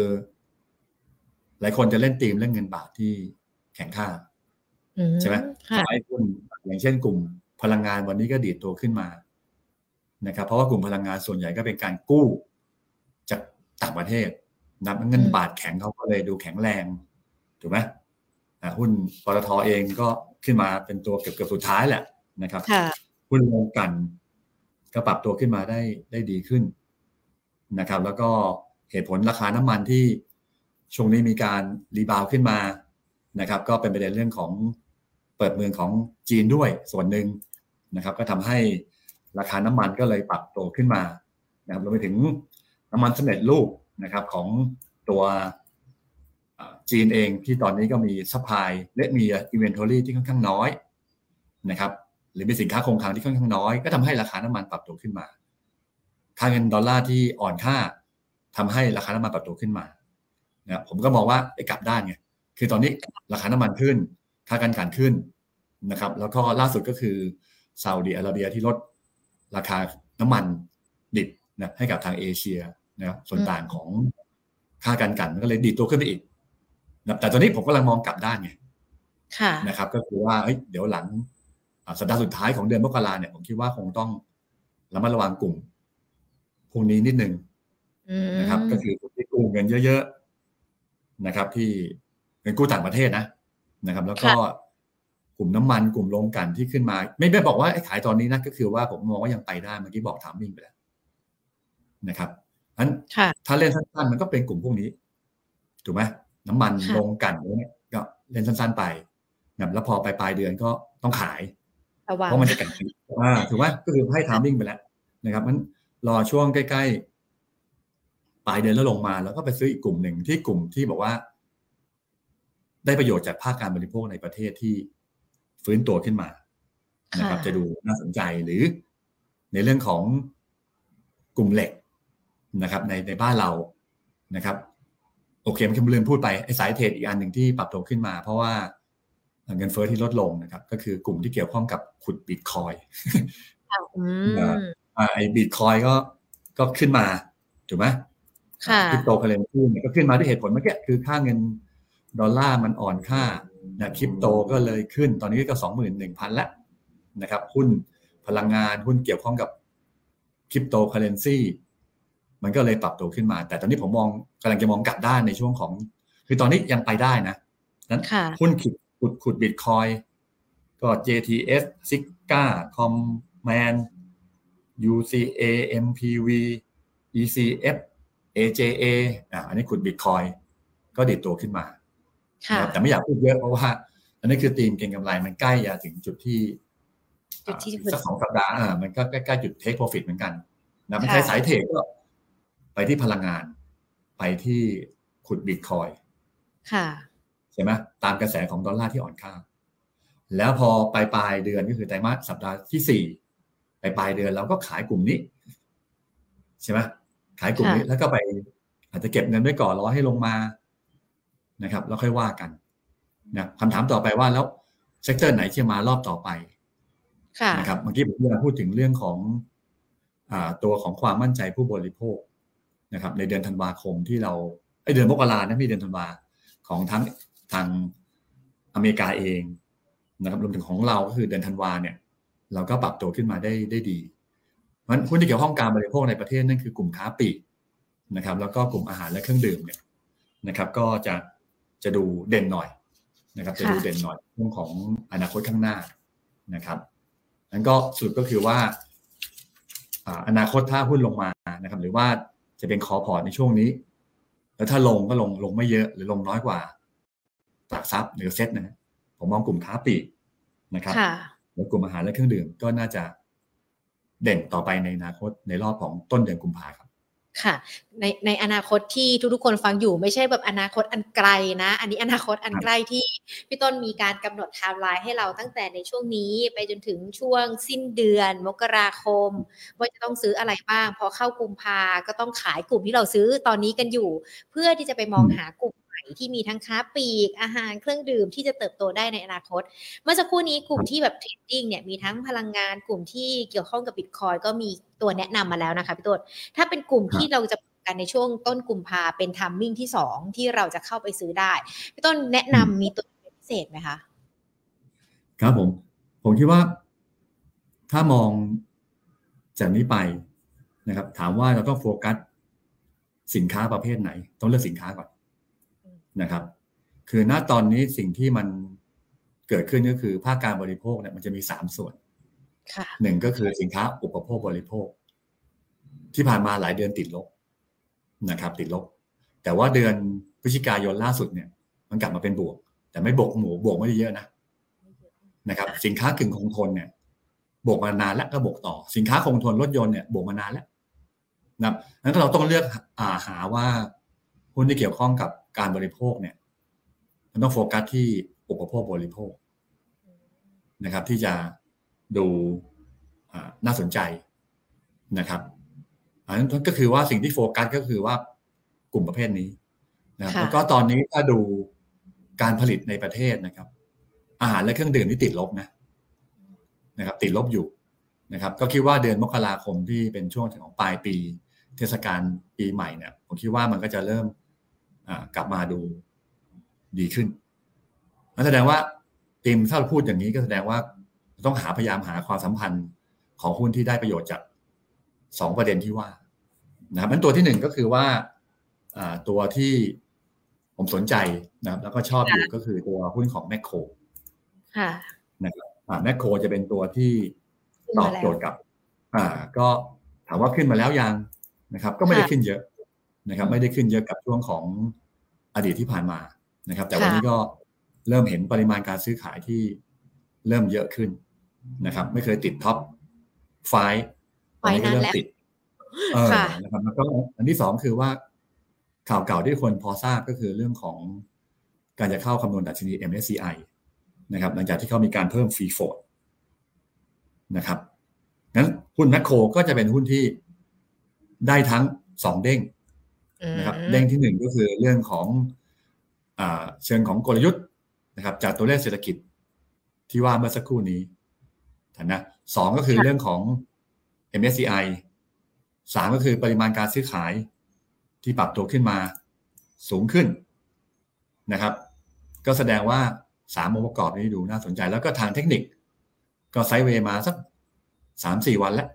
หลายคนจะเล่นตีมเรื่องเงินบาทที่แข็งค่าใช่ไหมไอ้หุ้นอย่างเช่นกลุ่มพลังงานวันนี้ก็ดีดตัวขึ้นมานะครับ เพราะว่ากลุ่มพลังงานส่วนใหญ่ก็เป็นการกู้จากต่างประเทศ นับเงินบาทแข็งเขาก็เลยดูแข็งแรงถูกไหมหุ้นปตทเองก็ขึ้นมาเป็นตัวเกือบเกือบสุดท้ายแหละนะครับหุ้นลงกัน ก็ปรับตัวขึ้นมาได้ได้ดีขึ้นนะครับ แล้วก็เหตุผลราคาน้ำมันที่ช่วงนี้มีการรีบาวขึ้นมานะครับ ก็เป็นประเด็นเรื่องของเปิดเมืองของจีนด้วยส่วนหนึ่งนะครับ ก็ทำให้ราคาน้ำมันก็เลยปรับตัวขึ้นมานะครับรวมไปถึงน้ำมันสำเร็จรูป นะครับของตัวจีนเองที่ตอนนี้ก็มี supply และมี inventory ที่ค่อนข้างน้อยนะครับหรือมีสินค้าคงคลังที่ค่อนข้างน้อย ก็ทำให้ราคาน้ำมันปรับตัวขึ้นมาค่าเงินดอลลาร์ที่อ่อนค่าทำให้ราคาน้ำมันปรับตัวขึ้นมานะผมก็มองว่าไอ้กลับด้านไงคือตอนนี้ราคาน้ำมันขึ้น ค่าการกันขึ้นนะครับ แล้วก็ล่าสุดก็คือซาอุดีอาระเบียที่ลดราคาน้ำมันดิบนะให้กับทางเอเชีย นะครับส่วนต่างของค่าการกันก็เลยดีดตัวขึ้นไปอีกแต่ตอนนี้ผมกำลังมองกลับด้านไงนะครับ ก็คือว่าเดี๋ยวหลังสัปดาห์สุดท้ายของเดือนมกราเนี่ยผมคิดว่าคงต้องระมัดระวังกลุ่มพวกนี้นิดนึงนะครับ ก็คือที่กู้เงินเยอะๆนะครับ ที่เงินกู้ต่างประเทศนะนะครับ แล้วก็กลุ่มน้ำมันกลุ่มโรงกันที่ขึ้นมา ไม่ได้บอกว่าขายตอนนี้นะก็คือว่าผมมองว่ายังไปได้เมื่อกี้บอกถามมิ่งไปแล้วนะครับ นั้นถ้าเล่นสั้นๆมันก็เป็นกลุ่มพวกนี้ ถูกไหมน้ำมันลงกันเนี่ยก็เล่นสั้น ๆ ไปนะแล้วพอไปปลายเดือนก็ต้องขาย เพราะมันจะแข่งว่าถือว่าก็คือให้ทามมิ่งไปแล้วนะครับมันรอช่วงใกล้ ๆ ปลายเดือนแล้วลงมาแล้วก็ไปซื้ออีกกลุ่มหนึ่งที่กลุ่มที่บอกว่า ได้ประโยชน์จากภาคการบริโภคในประเทศที่ฟื้นตัวขึ้นมานะครับ จะดูน่าสนใจหรือในเรื่องของกลุ่มเหล็ก นะครับในในบ้านเรานะครับโอเคมันลืมพูดไปไอ้สายเทรดอีกอันหนึ่งที่ปรับตัวขึ้นมา เพราะว่าเงินเฟ้อที่ลดลงนะครับ ก็คือกลุ่มที่เกี่ยวข้องกับขุดบิตคอยน์ไอ้บิตคอยน์ก็ก็ขึ้นมาถูกไหมคริปโตเคอเรนซีเนี่ยก็ขึ้นมาด้วยเหตุผลเมื่อกี้คือค่าเงินดอลลาร์มันอ่อนค่านะคริปโตก็เลยขึ้นตอนนี้ก็สองหมื่นหนึ่งพันแล้วนะครับ หุ้นพลังงานหุ้นเกี่ยวข้องกับคริปโตเคอเรนซี มันก็เลยปรับตัวขึ้นมา แต่ตอนนี้ผมมองกำลังจะมองกลับด้านในช่วงของ คือตอนนี้ยังไปได้นะนั้นหุ้นขุดขุดขุดบิตคอยก็ JTS s i g a Command UCA MPV ECF AJA อ่าอันนี้ขุดบิตคอยก็ดิดตัวขึ้นมาแต่ไม่อยากพูดเยอะเพราะว่า อันนี้คือตีมเก็งกำไรมันใกล้จะถึงจุดที่สักสองสัปดาห์อ่ามันก็ใกล้ๆจุดเทคโปรฟิตเหมือนกันนะมันใช้สายเทรดก็ ไปที่พลังงาน ไปที่ขุดบิตคอยน์ค่ะใช่ไหมตามกระแสของดอลลาร์ที่อ่อนค่า แล้วพอปลายปลายเดือนก็คือไตรมาสสัปดาห์ที่สี่ปลายปลายเดือนเราก็ขายกลุ่มนี้ ใช่ไหมขายกลุ่มนี้แล้วก็ไปอาจจะเก็บเงินไว้ก่อนรอให้ลงมานะครับแล้วค่อยว่ากันนะคำถามต่อไปว่าแล้ว sector ไหนที่มารอบต่อไปนะครับเมื่อกี้ผมกำลังพูดถึงเรื่องของอตัวของความมั่นใจผู้บริโภค นะครับในเดือนธันวาคมที่เราไอเดือนมกรานะมีเดือนธันวาของทั้งทางอเมริกาเองนะครับรวมถึงของเราก็คือเดือนธันวาเนี่ย เราก็ปรับตัวขึ้นมาได้ได้ดีเพราะหุ้นที่เกี่ยวข้องการบริโภคในประเทศนั่นคือกลุ่มค้าปลีกนะครับ แล้วก็กลุ่มอาหารและเครื่องดื่มเนี่ยนะครับ ก็จะจะดูเด่นหน่อยนะครับ จะดูเด่นหน่อยเรื่องของอนาคตข้างหน้านะครับนั้นก็สุดก็คือว่าอนาคตถ้าหุ้นลงมานะครับ หรือว่า จะเป็น core port ในช่วงนี้ แล้วถ้าลงก็ลงลงไม่เยอะหรือลงน้อยกว่าตลาดทรัพย์หรือเซ็ตนะผมมองกลุ่มค้าปลีกนะครับแล้วกลุ่มอาหารและเครื่องดื่มก็น่าจะเด่นต่อไปในอนาคตในรอบของต้นเดือนกุมภาครับ ค่ะในในอนาคตที่ทุกๆคนฟังอยู่ไม่ใช่แบบอนาคตอันไกลนะ อันนี้อนาคตอันใกล้ที่พี่ต้นมีการกำหนดไทม์ไลน์ให้เราตั้งแต่ในช่วงนี้ไปจนถึงช่วงสิ้นเดือน มกราคม ว่าจะต้องซื้ออะไรบ้าง พอเข้ากุมภาก็ต้องขายกลุ่มที่เราซื้อตอนนี้กันอยู่ เพื่อที่จะไปมองหากลุ่ม ที่มีทั้งค้าปลีกอาหารเครื่องดื่มที่จะเติบโตได้ในอนาคต เมื่อสักครู่นี้กลุ่มที่แบบ trading เนี่ยมีทั้งพลังงานกลุ่มที่เกี่ยวข้องกับบิตคอยน์ก็มีตัวแนะนำมาแล้วนะคะพี่ต้นถ้าเป็นกลุ่มที่เราจะกันในช่วงต้นกุมภาเป็นทัมมิ่งที่สองที่เราจะเข้าไปซื้อได้พี่ต้นแนะนำมีตัวพิเศษไหมคะครับผม ผมคิดว่า ถ้ามองจากนี้ไปนะครับ ถามว่าเราต้องโฟกัสสินค้าประเภทไหน ต้องเลือกสินค้าก่อน นะครับ คือณตอนนี้สิ่งที่มันเกิดขึ้นก็คือภาคการบริโภคเนี่ยมันจะมีสามส่วนหนึ่งก็คือสินค้าอุปโภคบริโภค ที่ผ่านมาหลายเดือนติดลบนะครับ ติดลบ แต่ว่าเดือนพฤศจิกายนล่าสุดเนี่ย มันกลับมาเป็นบวก แต่ไม่บวกหมูบวกไม่ได้เยอะนะนะครับ สินค้ากึ่งคงทนเนี่ยบวกมานานแล้วก็บวกต่อ สินค้าคงทนรถยนต์เนี่ยบวกมานานแล้วนะครับนั้นเราต้องเลือกอาหาว่าหุ้นที่เกี่ยวข้องกับ การบริโภคเนี่ยมันต้องโฟกัสที่อุปโภคบริโภคนะครับ ที่จะดูน่าสนใจนะครับอันนั้นก็คือว่าสิ่งที่โฟกัสก็คือว่ากลุ่มประเภทนี้นะครับแล้วก็ตอนนี้ถ้าดูการผลิตในประเทศนะครับ อาหารและเครื่องดื่มที่ติดลบนะนะครับ ติดลบอยู่นะครับ ก็คิดว่าเดือนมกราคมที่เป็นช่วงของปลายปี เทศกาลปีใหม่เนี่ยผมคิดว่ามันก็จะเริ่ม กลับมาดูดีขึ้นนั่นแสดงว่าทีมถ้าเราพูดอย่างนี้ก็แสดงว่าต้องหาพยายามหาความสัมพันธ์ของหุ้นที่ได้ประโยชน์จากสองประเด็นที่ว่านะครับมันตัวที่หนึ่งก็คือว่าตัวที่ผมสนใจนะครับ แล้วก็ชอบอยู่ก็คือตัวหุ้นของแมคโครนะครับแมคโครจะเป็นตัวที่ตอบโจทย์กับ อ่า ก็ถามว่าขึ้นมาแล้วยังนะครับ ก็ไม่ได้ขึ้นเยอะ นะครับ ไม่ได้ขึ้นเยอะกับช่วงของอดีตที่ผ่านมานะครับ แต่วันนี้ก็เริ่มเห็นปริมาณการซื้อขายที่เริ่มเยอะขึ้นนะครับ ไม่เคยติด top fiveตอนนี้ก็เริ่มติดเออนะครับแล้วก็อันที่สองคือว่าข่าวเก่าที่คนพอทราบก็คือเรื่องของการจะเข้าคำนวณดัชนี MSCI นะครับ หลังจากที่เขามีการเพิ่ม free floatนะครับงั้นหุ้นแมคโครก็จะเป็นหุ้นที่ได้ทั้งสองเด้ง นะครับเด้งที่หนึ่งก็คือเรื่องของอเชิงของกลยุทธ์นะครับ จากตัวเลขเศรษฐกิจที่ว่าเมื่อสักครู่นี้นะสองก็คือเรื่องของ MSCI สามก็คือปริมาณการซื้อขายที่ปรับตัวขึ้นมาสูงขึ้นนะครับ ก็แสดงว่าสามองค์ประกอบนี้ดูน่าสนใจ แล้วก็ทางเทคนิค ก็ไซด์เวย์มาสักสามสี่วันแล้ว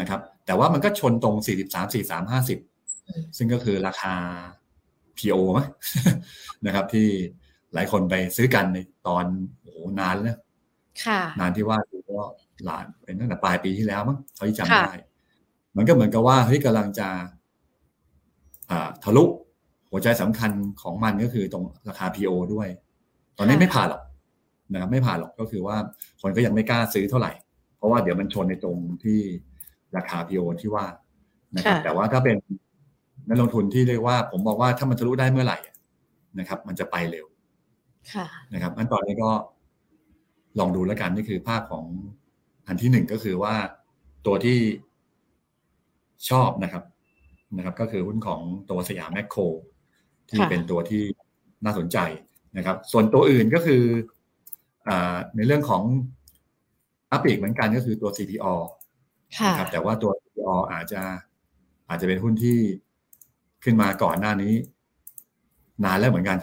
นะครับ แต่ว่ามันก็ชนตรง43 43 50 ซึ่งก็คือราคา PO มั้ยนะครับ ที่หลายคนไปซื้อกันในตอนโอ้นานแล้วนานที่ว่าคือก็หลานเป็นตั้งแต่ปลายปีที่แล้วมั้งเขาที่จำได้ มันก็เหมือนกับว่าเฮ้ยกำลังจะทะลุหัวใจสำคัญของมันก็คือตรงราคา PO ด้วย ตอนนี้ไม่ผ่านหรอกนะครับไม่ผ่านหรอกก็คือว่าคนก็ยังไม่กล้าซื้อเท่าไหร่ เพราะว่าเดี๋ยวมันชนในตรงที่ราคา PO ที่ว่านะครับแต่ว่าถ้าเป็น นักลงทุนที่เรียกว่า ผมบอกว่าถ้ามันทะลุได้เมื่อไหร่นะครับ มันจะไปเร็วนะครับอันตอนนี้ก็ลองดูแล้วกันนี่คือภาพของอันที่หนึ่งก็คือว่าตัวที่ชอบนะครับ นะครับ ก็คือหุ้นของตัวสยามแมคโครที่เป็นตัวที่น่าสนใจนะครับ ส่วนตัวอื่นก็คืออในเรื่องของอัปปีกเหมือนกันก็คือตัว CPO นะครับแต่ว่าตัว CPO อาจจะอาจจะเป็นหุ้นที่ ขึ้นมาก่อนหน้านี้ นานแล้วเหมือนกัน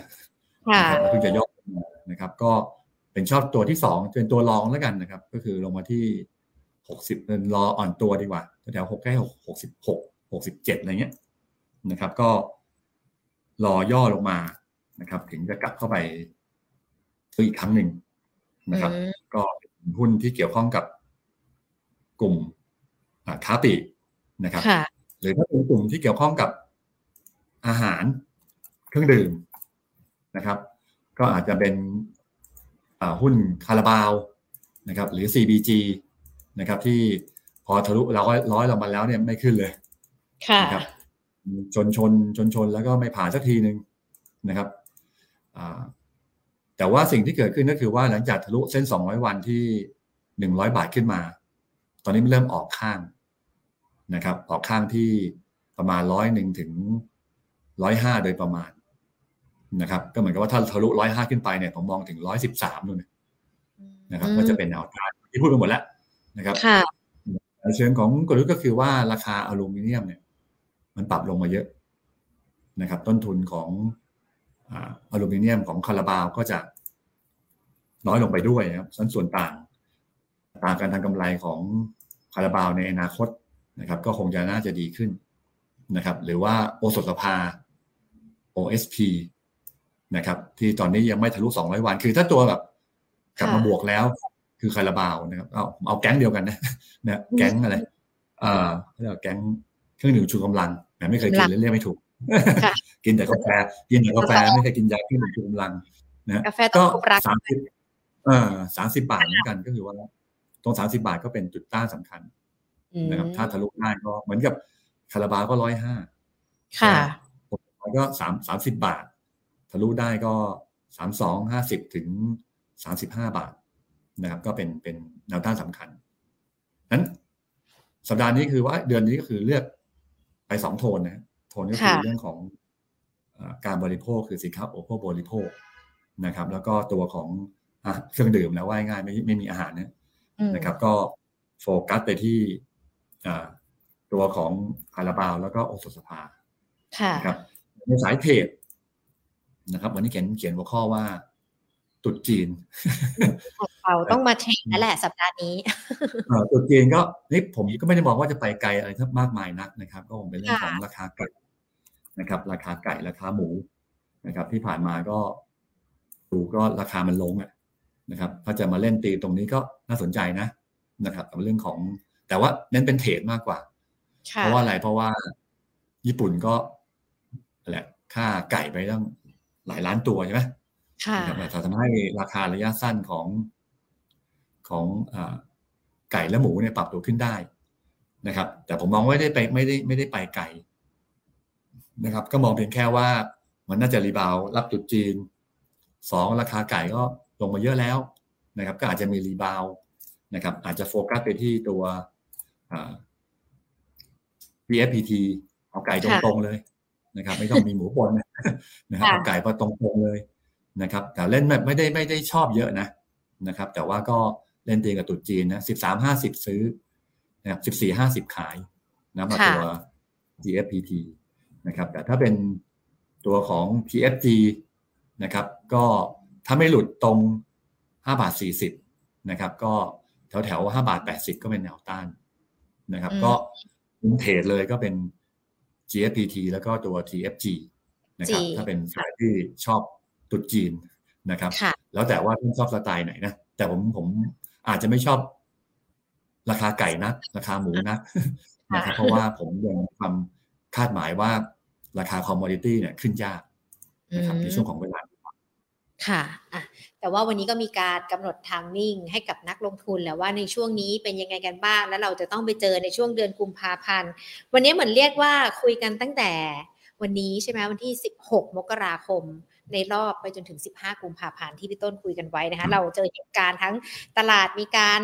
นะครับเพิ่งจะย่อนะครับ ก็เป็นชอบตัวที่สองเป็นตัวรองแล้วกันนะครับ ก็คือลงมาที่หกสิบเป็นรออ่อนตัวดีกว่าแถวหกใกล้หกหกสิบหกหกสิบเจ็ดอะไรเงี้ยนะครับ ก็รอย่อลงมานะครับ ถึงจะกลับเข้าไปซื้ออีกครั้งหนึ่งนะครับ ก็เป็นหุ้นที่เกี่ยวข้องกับกลุ่มค้าปีนะครับ หรือถ้าเป็นกลุ่มที่เกี่ยวข้องกับ อาหารเครื่องดื่มนะครับ ก็อาจจะเป็นหุ้นคาราบาวนะครับหรือ CBG นะครับที่พอทะลุเราก็ร้อยลงมาแล้วเนี่ยไม่ขึ้นเลยนะครับชนชนชนชนแล้วก็ไม่ผ่านสักทีหนึ่งนะครับแต่ว่าสิ่งที่เกิดขึ้นก็คือว่าหลังจากทะลุเส้น 200 วันที่ 100 บาทขึ้นมา ตอนนี้มันเริ่มออกข้างนะครับ ออกข้างที่ประมาณร้อยหนึ่งถึง ร้อยห้าโดยประมาณนะครับ ก็เหมือนกับว่าถ้าทะลุร้อยห้าขึ้นไปเนี่ยผมมองถึงร้อยสิบสามนู่นนะครับก็จะเป็นแนวทางที่พูดไปหมดแล้วนะครับเชิงของกลยุทธ์ก็คือว่าราคาอลูมิเนียมเนี่ย มันปรับลงมาเยอะนะครับ ต้นทุนของอลูมิเนียมของคาราบาวก็จะน้อยลงไปด้วยนะครับส่วนต่างต่างการทางกำไรของคาราบาวในอนาคตนะครับ ก็คงจะน่าจะดีขึ้นนะครับ หรือว่าโอสถสภา OSP นะครับที่ตอนนี้ยังไม่ทะลุ 200 วัน คือถ้าตัวแบบกลับมาบวกแล้ว คือคาราบาวนะครับเอาเอาแก๊งเดียวกันนะนะแก๊งอะไรอ่าเรียกแก๊งเครื่องดื่มชูกำลังแต่ไม่เคยกินเลยเรียกไม่ถูก กินแต่กาแฟกินแต่กาแฟไม่เคยกินยาเครื่องดื่มชูกำลังนะก็สามสิบเออสามสิบบาทเหมือนกันก็คือว่า ตรงสามสิบาทก็เป็นจุดต้านสำคัญนะครับถ้าทะลุได้ก็เหมือนกับคาราบาก็ร้อยห้าค่ะ ก็สามสามสิบบาท ทะลุได้ก็สามสองห้าสิบถึงสามสิบห้าบาทนะครับ ก็เป็นเป็นแนวต้านสำคัญนั้นสัปดาห์นี้คือว่าเดือนนี้ก็คือเลือกไปสองโทนนะโทนก็คือเรื่องของการบริโภคคือสินค้าโอโภบริโภคนะครับ แล้วก็ตัวของเครื่องดื่มแล้วว่าง่ายไม่ไม่มีอาหารเนี่ยนะครับ ก็โฟกัสไปที่ตัวของคาราบาวแล้วก็โอสถสภานะครับ ในสายเทรดนะครับ วันนี้เขียนเขียนหัวข้อว่าตุดจีนเราต้องมาเทรดนั่นแหละสัปดาห์นี้ตุดจีนก็นี่ผมก็ไม่ได้มองว่าจะไปไกลอะไรทั้งมากมายนักนะครับ ก็คงเป็นเรื่องของราคาไก่นะครับ ราคาไก่ราคาหมูนะครับ ที่ผ่านมาก็ดูก็ราคามันลงอะนะครับ ถ้าจะมาเล่นตีตรงนี้ก็น่าสนใจนะนะครับกับเรื่องของแต่ว่าเน้นเป็นเทรดมากกว่า เพราะว่าอะไรเพราะว่า ญี่ปุ่นก็ แหละค่าไก่ไปตั้งหลายล้านตัวใช่ไหมค่ะแต่ทำให้ราคาระยะสั้นของของอไก่และหมูเนี่ยปรับตัวขึ้นได้นะครับ แต่ผมมองไม่ได้ไปไม่ได้ไม่ได้ไปไกลนะครับ ก็มองเพียงแค่ว่ามันน่าจะ rebound รับตรุษจีนสองราคาไก่ก็ลงมาเยอะแล้วนะครับ ก็อาจจะมี rebound นะครับ อาจจะโฟกัสไปที่ตัว GFPT เอาไก่ตรงๆเลย นะครับ ไม่ต้องมีหมูปนนะครับเอาไก่พอตรงๆเลยนะครับ แต่เล่นแบบไม่ได้ไม่ได้ชอบเยอะนะนะครับ แต่ว่าก็เล่นตีกับตุดจีนนะสิบสามห้าสิบซื้อนะครับสิบสี่ห้าสิบขายนะมาตัว PFPT นะครับ แต่ถ้าเป็นตัวของ PFG นะครับ ก็ถ้าไม่หลุดตรงห้าบาทสี่สิบนะครับ ก็แถวแถวห้าบาทแปดสิบก็เป็นแนวต้านนะครับ ก็คุมเทรดเลยก็เป็น GFPT แล้วก็ตัว TFG นะครับ ถ้าเป็นสายที่ชอบตรุษจีนนะครับ แล้วแต่ว่าท่านชอบสไตล์ไหนนะ แต่ผมผมอาจจะไม่ชอบราคาไก่นะราคาหมูนะนะครับ เพราะว่าผมยังความคาดหมายว่าราคา commodity เนี่ยขึ้นยากนะครับในช่วงของเวลา ค่ะะแต่ว่าวันนี้ก็มีการกำหนด timing ให้กับนักลงทุนแล้วว่าในช่วงนี้เป็นยังไงกันบ้าง แล้วเราจะต้องไปเจอในช่วงเดือนกุมภาพันธ์ วันนี้เหมือนเรียกว่าคุยกันตั้งแต่วันนี้ใช่ไหมวันที่ 16 มกราคมในรอบไปจนถึง 15 กุมภาพันธ์ที่พี่ต้นคุยกันไว้นะคะ เราเจอเหตุการณ์ทั้งตลาดมีการ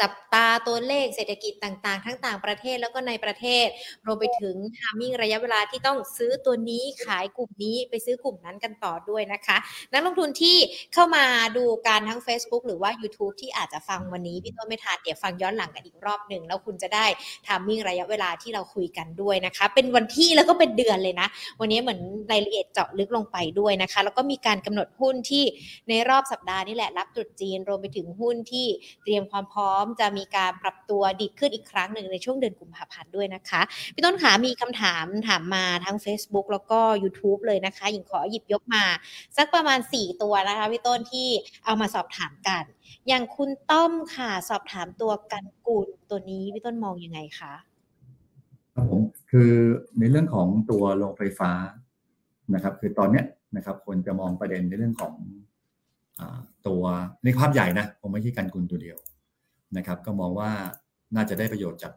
จับตาตัวเลขเศรษฐกิจต่างๆ ทั้งต่างประเทศแล้วก็ในประเทศ รวมไปถึงทามิ่งระยะเวลาที่ต้องซื้อตัวนี้ขายกลุ่มนี้ไปซื้อกลุ่มนั้นกันต่อด้วยนะคะ นักลงทุนที่เข้ามาดูการทั้ง Facebook หรือว่า YouTube ที่อาจจะฟังวันนี้พี่ต้นไม่ทันเดี๋ยวฟังย้อนหลังกันอีกรอบหนึ่งแล้วคุณจะได้ทามิ่งระยะเวลาที่เราคุยกันด้วยนะคะ เป็นวันที่แล้วก็เป็นเดือนเลยนะ วันนี้เหมือนรายละเอียดเจาะลึกลงไปด้วยนะคะ แล้วก็มีการกำหนดหุ้นที่ในรอบสัปดาห์นี่แหละรับตรุษจีนรวมไปถึงหุ้นที่เตรียมความพร้อมจะมีการปรับตัวดีขึ้นอีกครั้งหนึ่งในช่วงเดือนกุมภาพันธ์ด้วยนะคะพี่ต้นขามีคำถามถามมาทั้ง Facebook แล้วก็ YouTube เลยนะคะยิงขอหยิบยกมา สักประมาณ 4 ตัวนะคะพี่ต้นที่เอามาสอบถามกัน อย่างคุณต้อมค่ะสอบถามตัวกันกุลตัวนี้พี่ต้นมองยังไงคะครับผมคือในเรื่องของตัวโรงไฟฟ้านะครับ คือตอนเนี้ยนะครับคนจะมองประเด็นในเรื่องของตัวในภาพใหญ่นะผมไม่ใช่การกุลตัวเดียว นะครับก็มองว่าน่าจะได้ประโยชน์จาก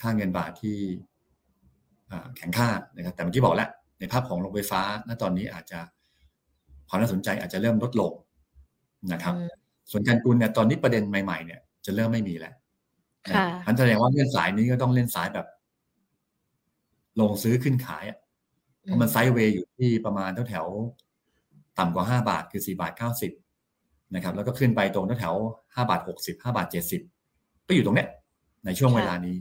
ค่าเงินบาทที่แข็งค่านะครับแต่เมื่อกี้บอกแล้วในภาพของโรงไฟฟ้าณตอนนี้อาจจะความน่าสนใจอาจจะเริ่มลดลงนะครับ ส่วนการกุลเนี่ยตอนนี้ประเด็นใหม่ๆเนี่ยจะเริ่มไม่มีแล้วอันแสดงว่าเล่นสายนี้ก็ต้องเล่นสายแบบ ลงซื้อขึ้นขายอะเพราะมันไซด์เวย์อยู่ที่ประมาณแถวๆต่ำกว่าห้าบาทคือสี่บาทเก้าสิบ นะครับแล้วก็ขึ้นไปตรงแถวห้าบาทหกสิบห้าบาทเจ็ดสิบก็อยู่ตรงเนี้ยในช่วงเวลานี้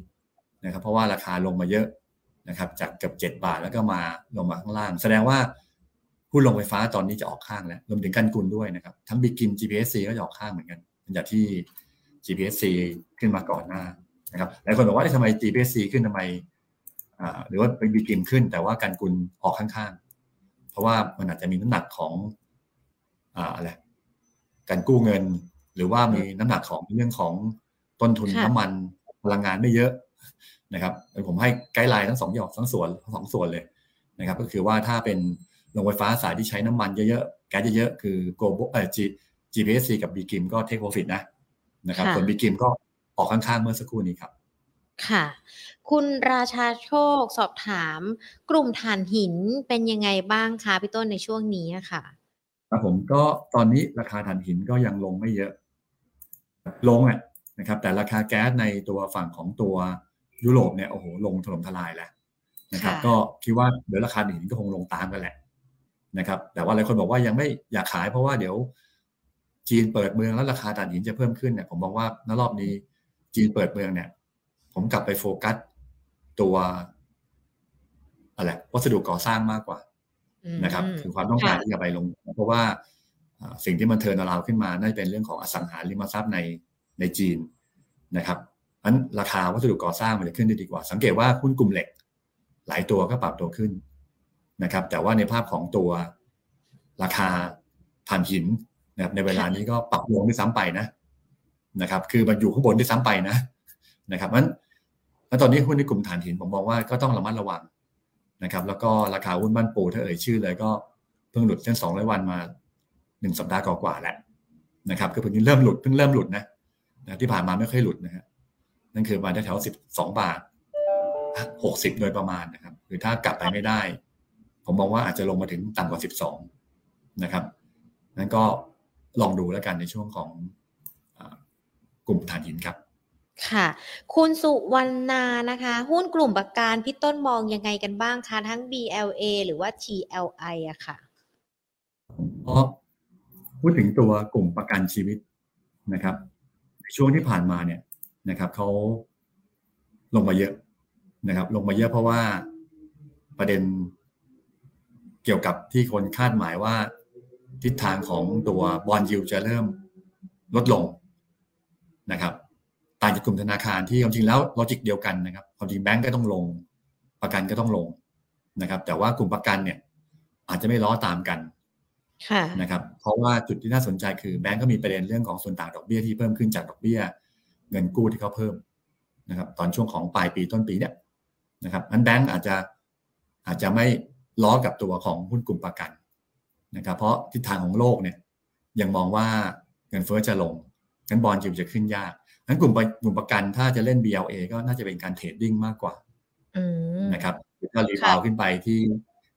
นะครับเพราะว่าราคาลงมาเยอะนะครับจากเกือบเจ็ดบาทแล้วก็มาลงมาข้างล่าง แสดงว่าหุ้นลงไฟฟ้าตอนนี้จะออกข้างแล้วรวมถึงกันกุลด้วยนะครับทั้งบิกิน GPSC ก็จะออกข้างเหมือนกันอย่างที่ GPSC ขึ้นมาก่อนหน้านะครับหลายคนบอกว่าทำไม GPSC ขึ้นทำไมหรือว่าไปบิกินขึ้น แต่ว่าการกุลออกข้างๆ เพราะว่ามันอาจจะมีน้ำหนักของอะไร การกู้เงิน หรือว่ามีน้ำหนักของเรื่องของต้นทุนน้ำมันพลังงานไม่เยอะนะครับผมให้ไกด์ไลน์ทั้งสองอย่างทั้งส่วนทั้งสองส่วนเลยนะครับ ก็คือว่าถ้าเป็นโรงไฟฟ้าสายที่ใช้น้ำมันเยอะๆแก๊สเยอะๆคือ g โ b เอ่อ G GPSC กับ b กิมก็ take profit นะนะครับส่วน b กิมก็ออกข้างๆเมื่อสักครู่นี้ครับ ค่ะ คุณราชาโชคสอบถาม กลุ่มถ่านหินเป็นยังไงบ้างคะพี่ต้นในช่วงนี้ค่ะ ครับผมก็ตอนนี้ราคาถ่านหินก็ยังลงไม่เยอะ ลงอะนะครับ แต่ราคาแก๊สในตัวฝั่งของตัวยุโรปเนี่ยโอ้โหลงถล่มทลายแล้วนะครับ ก็คิดว่าเดี๋ยวราคาหินก็คงลงตามกันแหละนะครับ แต่ว่าหลายคนบอกว่ายังไม่อยากขายเพราะว่าเดี๋ยว จีนเปิดเมืองแล้วราคาถ่านหินจะเพิ่มขึ้นเนี่ยผมบอกว่าในรอบนี้ จีนเปิดเมืองเนี่ย ผมกลับไปโฟกัสตัวอะไรวัสดุก่อสร้างมากกว่า นะครับ คือความต้องการที่จะไปลง เพราะว่าสิ่งที่มันเทินเราขึ้นมาน่าจะเป็นเรื่องของอสังหาริมทรัพย์ในในจีนนะครับนั้นราคาวัสดุก่อสร้างมันจะขึ้นได้ดีกว่า สังเกตว่าหุ้นกลุ่มเหล็ก หลายตัวก็ปรับตัวขึ้นนะครับ แต่ว่าในภาพของตัวราคาถ่านหินนะครับในเวลานี้ก็ปรับลงด้วยซ้ำไปนะนะครับ คือมันอยู่ข้างบนด้วยซ้ำไปนะนะครับนั้นแล้วตอนนี้หุ้นในกลุ่มถ่านหินผมมองว่าก็ต้องระมัดระวัง นะครับแล้วก็ราคาหุ้นบ้านปูถ้าเอ่ยชื่อเลยก็เพิ่งหลุดเส้นสองร้อยวันมาหนึ่งสัปดาห์กว่าแล้วนะครับก็เพิ่งเริ่มหลุดเพิ่งเริ่มหลุดนะนะที่ผ่านมาไม่ค่อยหลุดนะฮะนั่นคือมาแถวสิบสองบาทหกสิบโดยประมาณนะครับคือถ้ากลับไปไม่ได้ ผมมองว่าอาจจะลงมาถึงต่ำกว่าสิบสองนะครับนั้นก็ลองดูแล้วกันในช่วงของกลุ่มฐานหินครับ ค่ะ คุณสุวรรณานะคะ หุ้นกลุ่มประกันพี่ต้นมองยังไงกันบ้างคะ ทั้ง BLA หรือว่า TLI อะค่ะพูดถึงตัวกลุ่มประกันชีวิตนะครับ ในช่วงที่ผ่านมาเนี่ยนะครับเขาลงมาเยอะนะครับ ลงมาเยอะเพราะว่าประเด็นเกี่ยวกับที่คนคาดหมายว่าทิศทางของตัวbond yield จะเริ่มลดลงนะครับ ต่างจากกลุ่มธนาคารที่ความจริงแล้ว logic เดียวกันนะครับความจริงแบงก์ก็ต้องลง ประกันก็ต้องลงนะครับ แต่ว่ากลุ่มประกันเนี่ย อาจจะไม่ล้อตามกันนะครับ เพราะว่าจุดที่น่าสนใจคือแบงก์ก็มีประเด็นเรื่องของส่วนต่างดอกเบี้ยที่เพิ่มขึ้นจากดอกเบี้ย เงินกู้ที่เขาเพิ่มนะครับ ตอนช่วงของปลายปีต้นปีเนี่ยนะครับนั้นแบงก์อาจจะอาจจะไม่ล้อกับตัวของหุ้นกลุ่มประกันนะครับ เพราะทิศทางของโลกเนี่ยยังมองว่าเงินเฟ้อจะลงงั้นบอลจิวจะขึ้นยาก งั้นกลุ่มกลุ่มประกันถ้าจะเล่น BLA ก็น่าจะเป็นการเทรดดิ้งมากกว่านะครับถ้ารีบาวขึ้นไปที่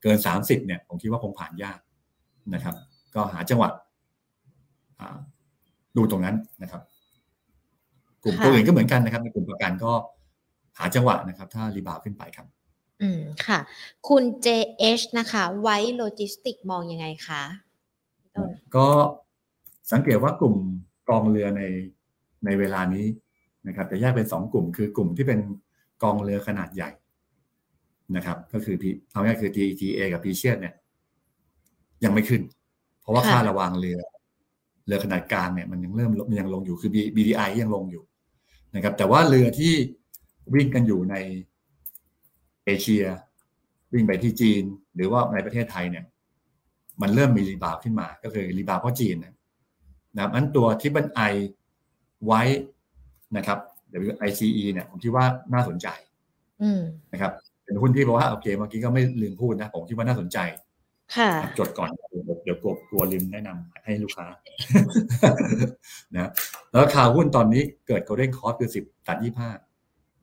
เกินสามสิบเนี่ย ผมคิดว่าคงผ่านยากนะครับ ก็หาจังหวะดูตรงนั้นนะครับ กลุ่มตัวอื่นก็เหมือนกันนะครับในกลุ่มประกันก็หาจังหวะนะครับ ถ้า rebound ขึ้นไปครับ อืมค่ะ คุณ JH นะคะ WICE Logistics มองยังไงคะก็สังเกตว่ากลุ่มกองเรือใน ในเวลานี้นะครับจะแยกเป็นสองกลุ่ม คือกลุ่มที่เป็นกองเรือขนาดใหญ่นะครับ ก็คือเอาง่ายคือ TTA กับ p ีเชียเนี่ย ยังไม่ขึ้น เพราะว่าค่าระวางเรือ เรือขนาดกลางเนี่ยมันยังเริ่มมันยังลงอยู่คือ BDI ยังลงอยู่นะครับ แต่ว่าเรือที่วิ่งกันอยู่ในเอเชีย วิ่งไปที่จีน หรือว่าในประเทศไทยเนี่ย มันเริ่มมี rebound ขึ้นมา ก็คือ rebound เพราะจีนนะครับนั้นตัวที่บันไอ ไว้นะครับ WICE เนี่ยผมคิดว่าน่าสนใจนะครับเป็นหุ้นที่บอกว่าโอเคเมื่อกี้ก็ไม่ลืมพูดนะ ผมคิดว่าน่าสนใจ ค่ะ จดก่อน เดี๋ยวกลัวกลัวลืมแนะนำให้ลูกค้านะแล้วราคาหุ้นตอนนี้เกิด golden cross คือสิบตัดยี่ห้า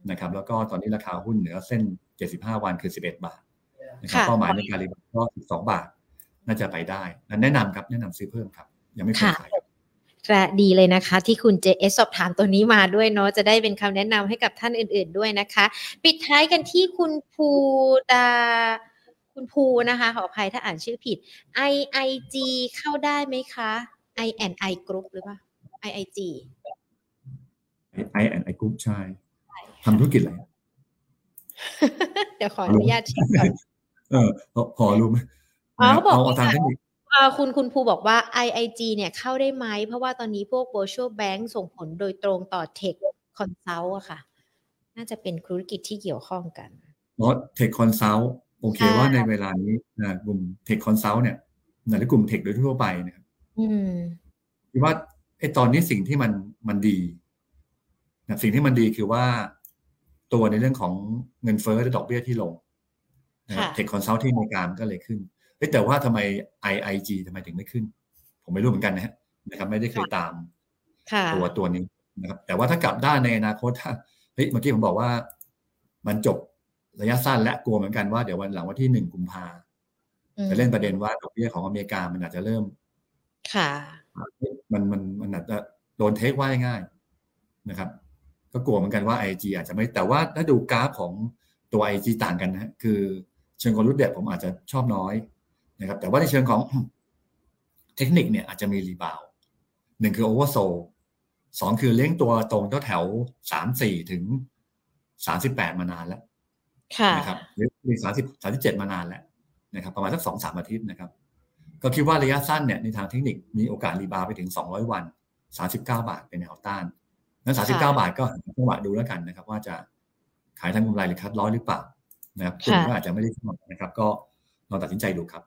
นะครับ แล้วก็ตอนนี้ราคาหุ้นเหนือเส้นเจ็ดสิบห้าวันคือสิบเอ็ดบาทนะครับเป้าหมายในการรีบาวก็สิบสองบาท น่าจะไปได้ แนะนำครับแนะนำซื้อเพิ่มครับ ยังไม่เคยขาย และดีเลยนะคะ ที่คุณ JS สอบถามตัวนี้มาด้วยเนาะจะได้เป็นคำแนะนำให้กับท่านอื่น ๆด้วยนะคะ ปิดท้ายกันที่คุณภูดาคุณภูนะคะ ขออภัยถ้าอ่านชื่อผิด IIG เข้าได้ไหมคะ I and I Group หรือเปล่า IIG I and I Group ใช่ทำธุรกิจอะไรเดี๋ยวขออนุญาตเช็คก่อนเออพอรู้ไหมเขาบอกเอาทางเทคนิค คุณคุณภูบอกว่า IIG เนี่ยเข้าได้ไหม เพราะว่าตอนนี้พวก virtual bank ส่งผลโดยตรงต่อ Tech Consult อะค่ะ น่าจะเป็นธุรกิจที่เกี่ยวข้องกันเพราะ Tech Consult โอเคว่าในเวลานี้นะกลุ่ม Tech Consult เนี่ยในกลุ่ม Tech โดยทั่วไปนะครับคิดว่าไอ้ตอนนี้สิ่งที่มันมันดีนะสิ่งที่มันดีคือว่าตัวในเรื่องของเงินเฟ้อและดอกเบี้ยที่ลง Tech Consult ที่อเมริกาก็เลยขึ้น แต่ว่าทำไม IIG ทำไมถึงไม่ขึ้น ผมไม่รู้เหมือนกันนะนะครับ ไม่ได้เคยตามตัวตัวนี้นะครับ แต่ว่าถ้ากลับได้ในอนาคตถ้าเฮ้ยเมื่อกี้ผมบอกว่า มันจบระยะสั้นและกลัวเหมือนกันว่าเดี๋ยววันหลังวันที่หนึ่งกุมภาจะเล่นประเด็นว่าดอกเบี้ยของอเมริกามันอาจจะเริ่ม ค่ะ มันมันมันอาจจะโดนเทคว่าง่ายนะครับ ก็กลัวเหมือนกันว่าไอจีอาจจะไม่ แต่ว่าถ้าดูกราฟของตัวไอจีต่างกันนะคือ เชิงกลยุทธ์เนี่ยผมอาจจะชอบน้อย นะครับแต่ว่าในเชิงของเทคนิคเนี่ยอาจจะมี rebound หนึ่งคือ oversold สองคือเลี้ยงตัวตรงแถวสามสี่ถึงสามสิบแปดมานานแล้วนะครับหรือมีสามสิบสามสิบเจ็ดมานานแล้วนะครับประมาณสักสองสามอาทิตย์นะครับ ก็คิดว่าระยะสั้นเนี่ยในทางเทคนิคมีโอกาส rebound ไปถึงสองร้อยวันสามสิบเก้าบาทเป็นแนวต้านนั้นสามสิบเก้าบาทก็จังหวะดูแล้วกันนะครับ ว่าจะขายทางกำไรหรือคัดร้อยหรือเปล่านะครับคุณก็อาจจะไม่ได้ทั้งหมดนะครับ ก็ลองตัดสินใจดูครับ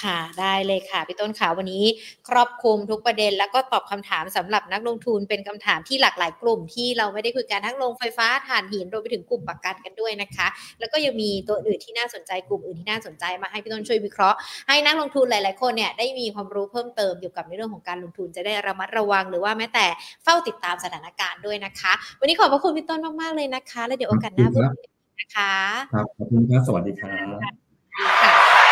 ค่ะได้เลยค่ะพี่ต้นขาวันนี้ครอบคลุมทุกประเด็น แล้วก็ตอบคำถามสำหรับนักลงทุนเป็นคำถามที่หลากหลายกลุ่ม ที่เราไม่ได้คุยกันทั้งลงไฟฟ้าถ่านหินรวมไปถึงกลุ่มประกันกันด้วยนะคะ แล้วก็ยังมีตัวอื่นที่น่าสนใจกลุ่มอื่นที่น่าสนใจมาให้พี่ต้นช่วยวิเคราะห์ให้นักลงทุนหลาย ๆ คนเนี่ยได้มีความรู้เพิ่มเติมเกี่ยวกับในเรื่องของการลงทุนจะได้ระมัดระวังหรือว่าแม้แต่เฝ้าติดตามสถานการณ์ด้วยนะคะ วันนี้ขอบพระคุณพี่ต้นมาก ๆ เลยนะคะ แล้วเดี๋ยวโอกาสหน้าพูดคุยนะคะครับขอบคุณครับสวัสดีครับค่ะ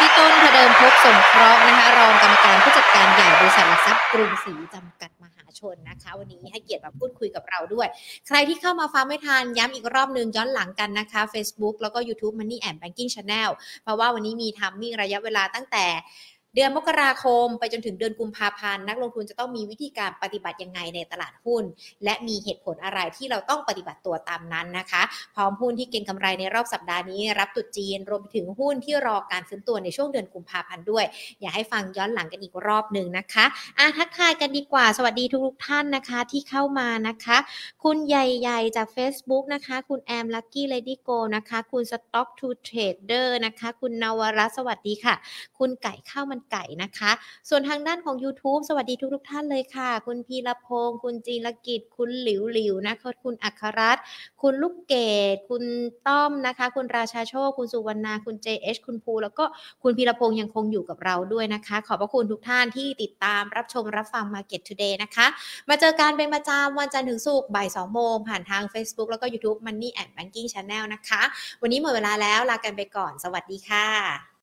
พี่ต้นพเดิมพบสงเคราะห์นะคะรองกรรมการผู้จัดการใหญ่บริษัทหลักทรัพย์กรุงศรีจำกัดมหาชนนะคะ วันนี้ให้เกียรติมาพูดคุยกับเราด้วย ใครที่เข้ามาฟังไม่ทันย้ำอีกรอบหนึ่งย้อนหลังกันนะคะ Facebook แล้วก็ YouTube Money and Banking Channel เพราะว่าวันนี้มีทำมิ่งระยะเวลาตั้งแต่ เดือนมกราคม ไปจนถึงเดือนกุมภาพันธ์นักลงทุนจะต้องมีวิธีการปฏิบัติยังไงในตลาดหุ้น และมีเหตุผลอะไรที่เราต้องปฏิบัติตัวตามนั้นนะคะ พร้อมหุ้นที่เก็งกำไรในรอบสัปดาห์นี้รับตรุษจีน รวมถึงหุ้นที่รอการฟื้นตัวในช่วงเดือนกุมภาพันธ์ด้วย อยากให้ฟังย้อนหลังกันอีกรอบหนึ่งนะคะอะทักทายกันดีกว่า สวัสดีทุกท่านนะคะที่เข้ามานะคะ คุณใหญ่ๆจาก Facebook นะคะ คุณแอม Lucky Lady Go นะคะ คุณ Stock to Trader นะคะ คุณนวรัสวัสดีค่ะ คุณไก่ข้าวมันไก่นะคะ ส่วนทางด้านของ YouTube สวัสดีทุกๆท่านเลยค่ะ คุณพีรพงศ์คุณจีรกิจ คุณหลิวหลิวนะคะคุณอัครรัตน์คุณลูกเกดคุณต้อมนะคะ คุณราชาโชค คุณสุวรรณา คุณ JH คุณภู แล้วก็คุณพีรพงศ์ยังคงอยู่กับเราด้วยนะคะ ขอบพระคุณทุกท่านที่ติดตามรับชมรับฟัง Market Today นะคะ มาเจอกันเป็นประจำวันจันทร์ถึงศุกร์บ่าย2โมงผ่านทาง Facebook แล้วก็ YouTube Money and Banking Channel นะคะ วันนี้หมดเวลาแล้วลากันไปก่อน สวัสดีค่ะ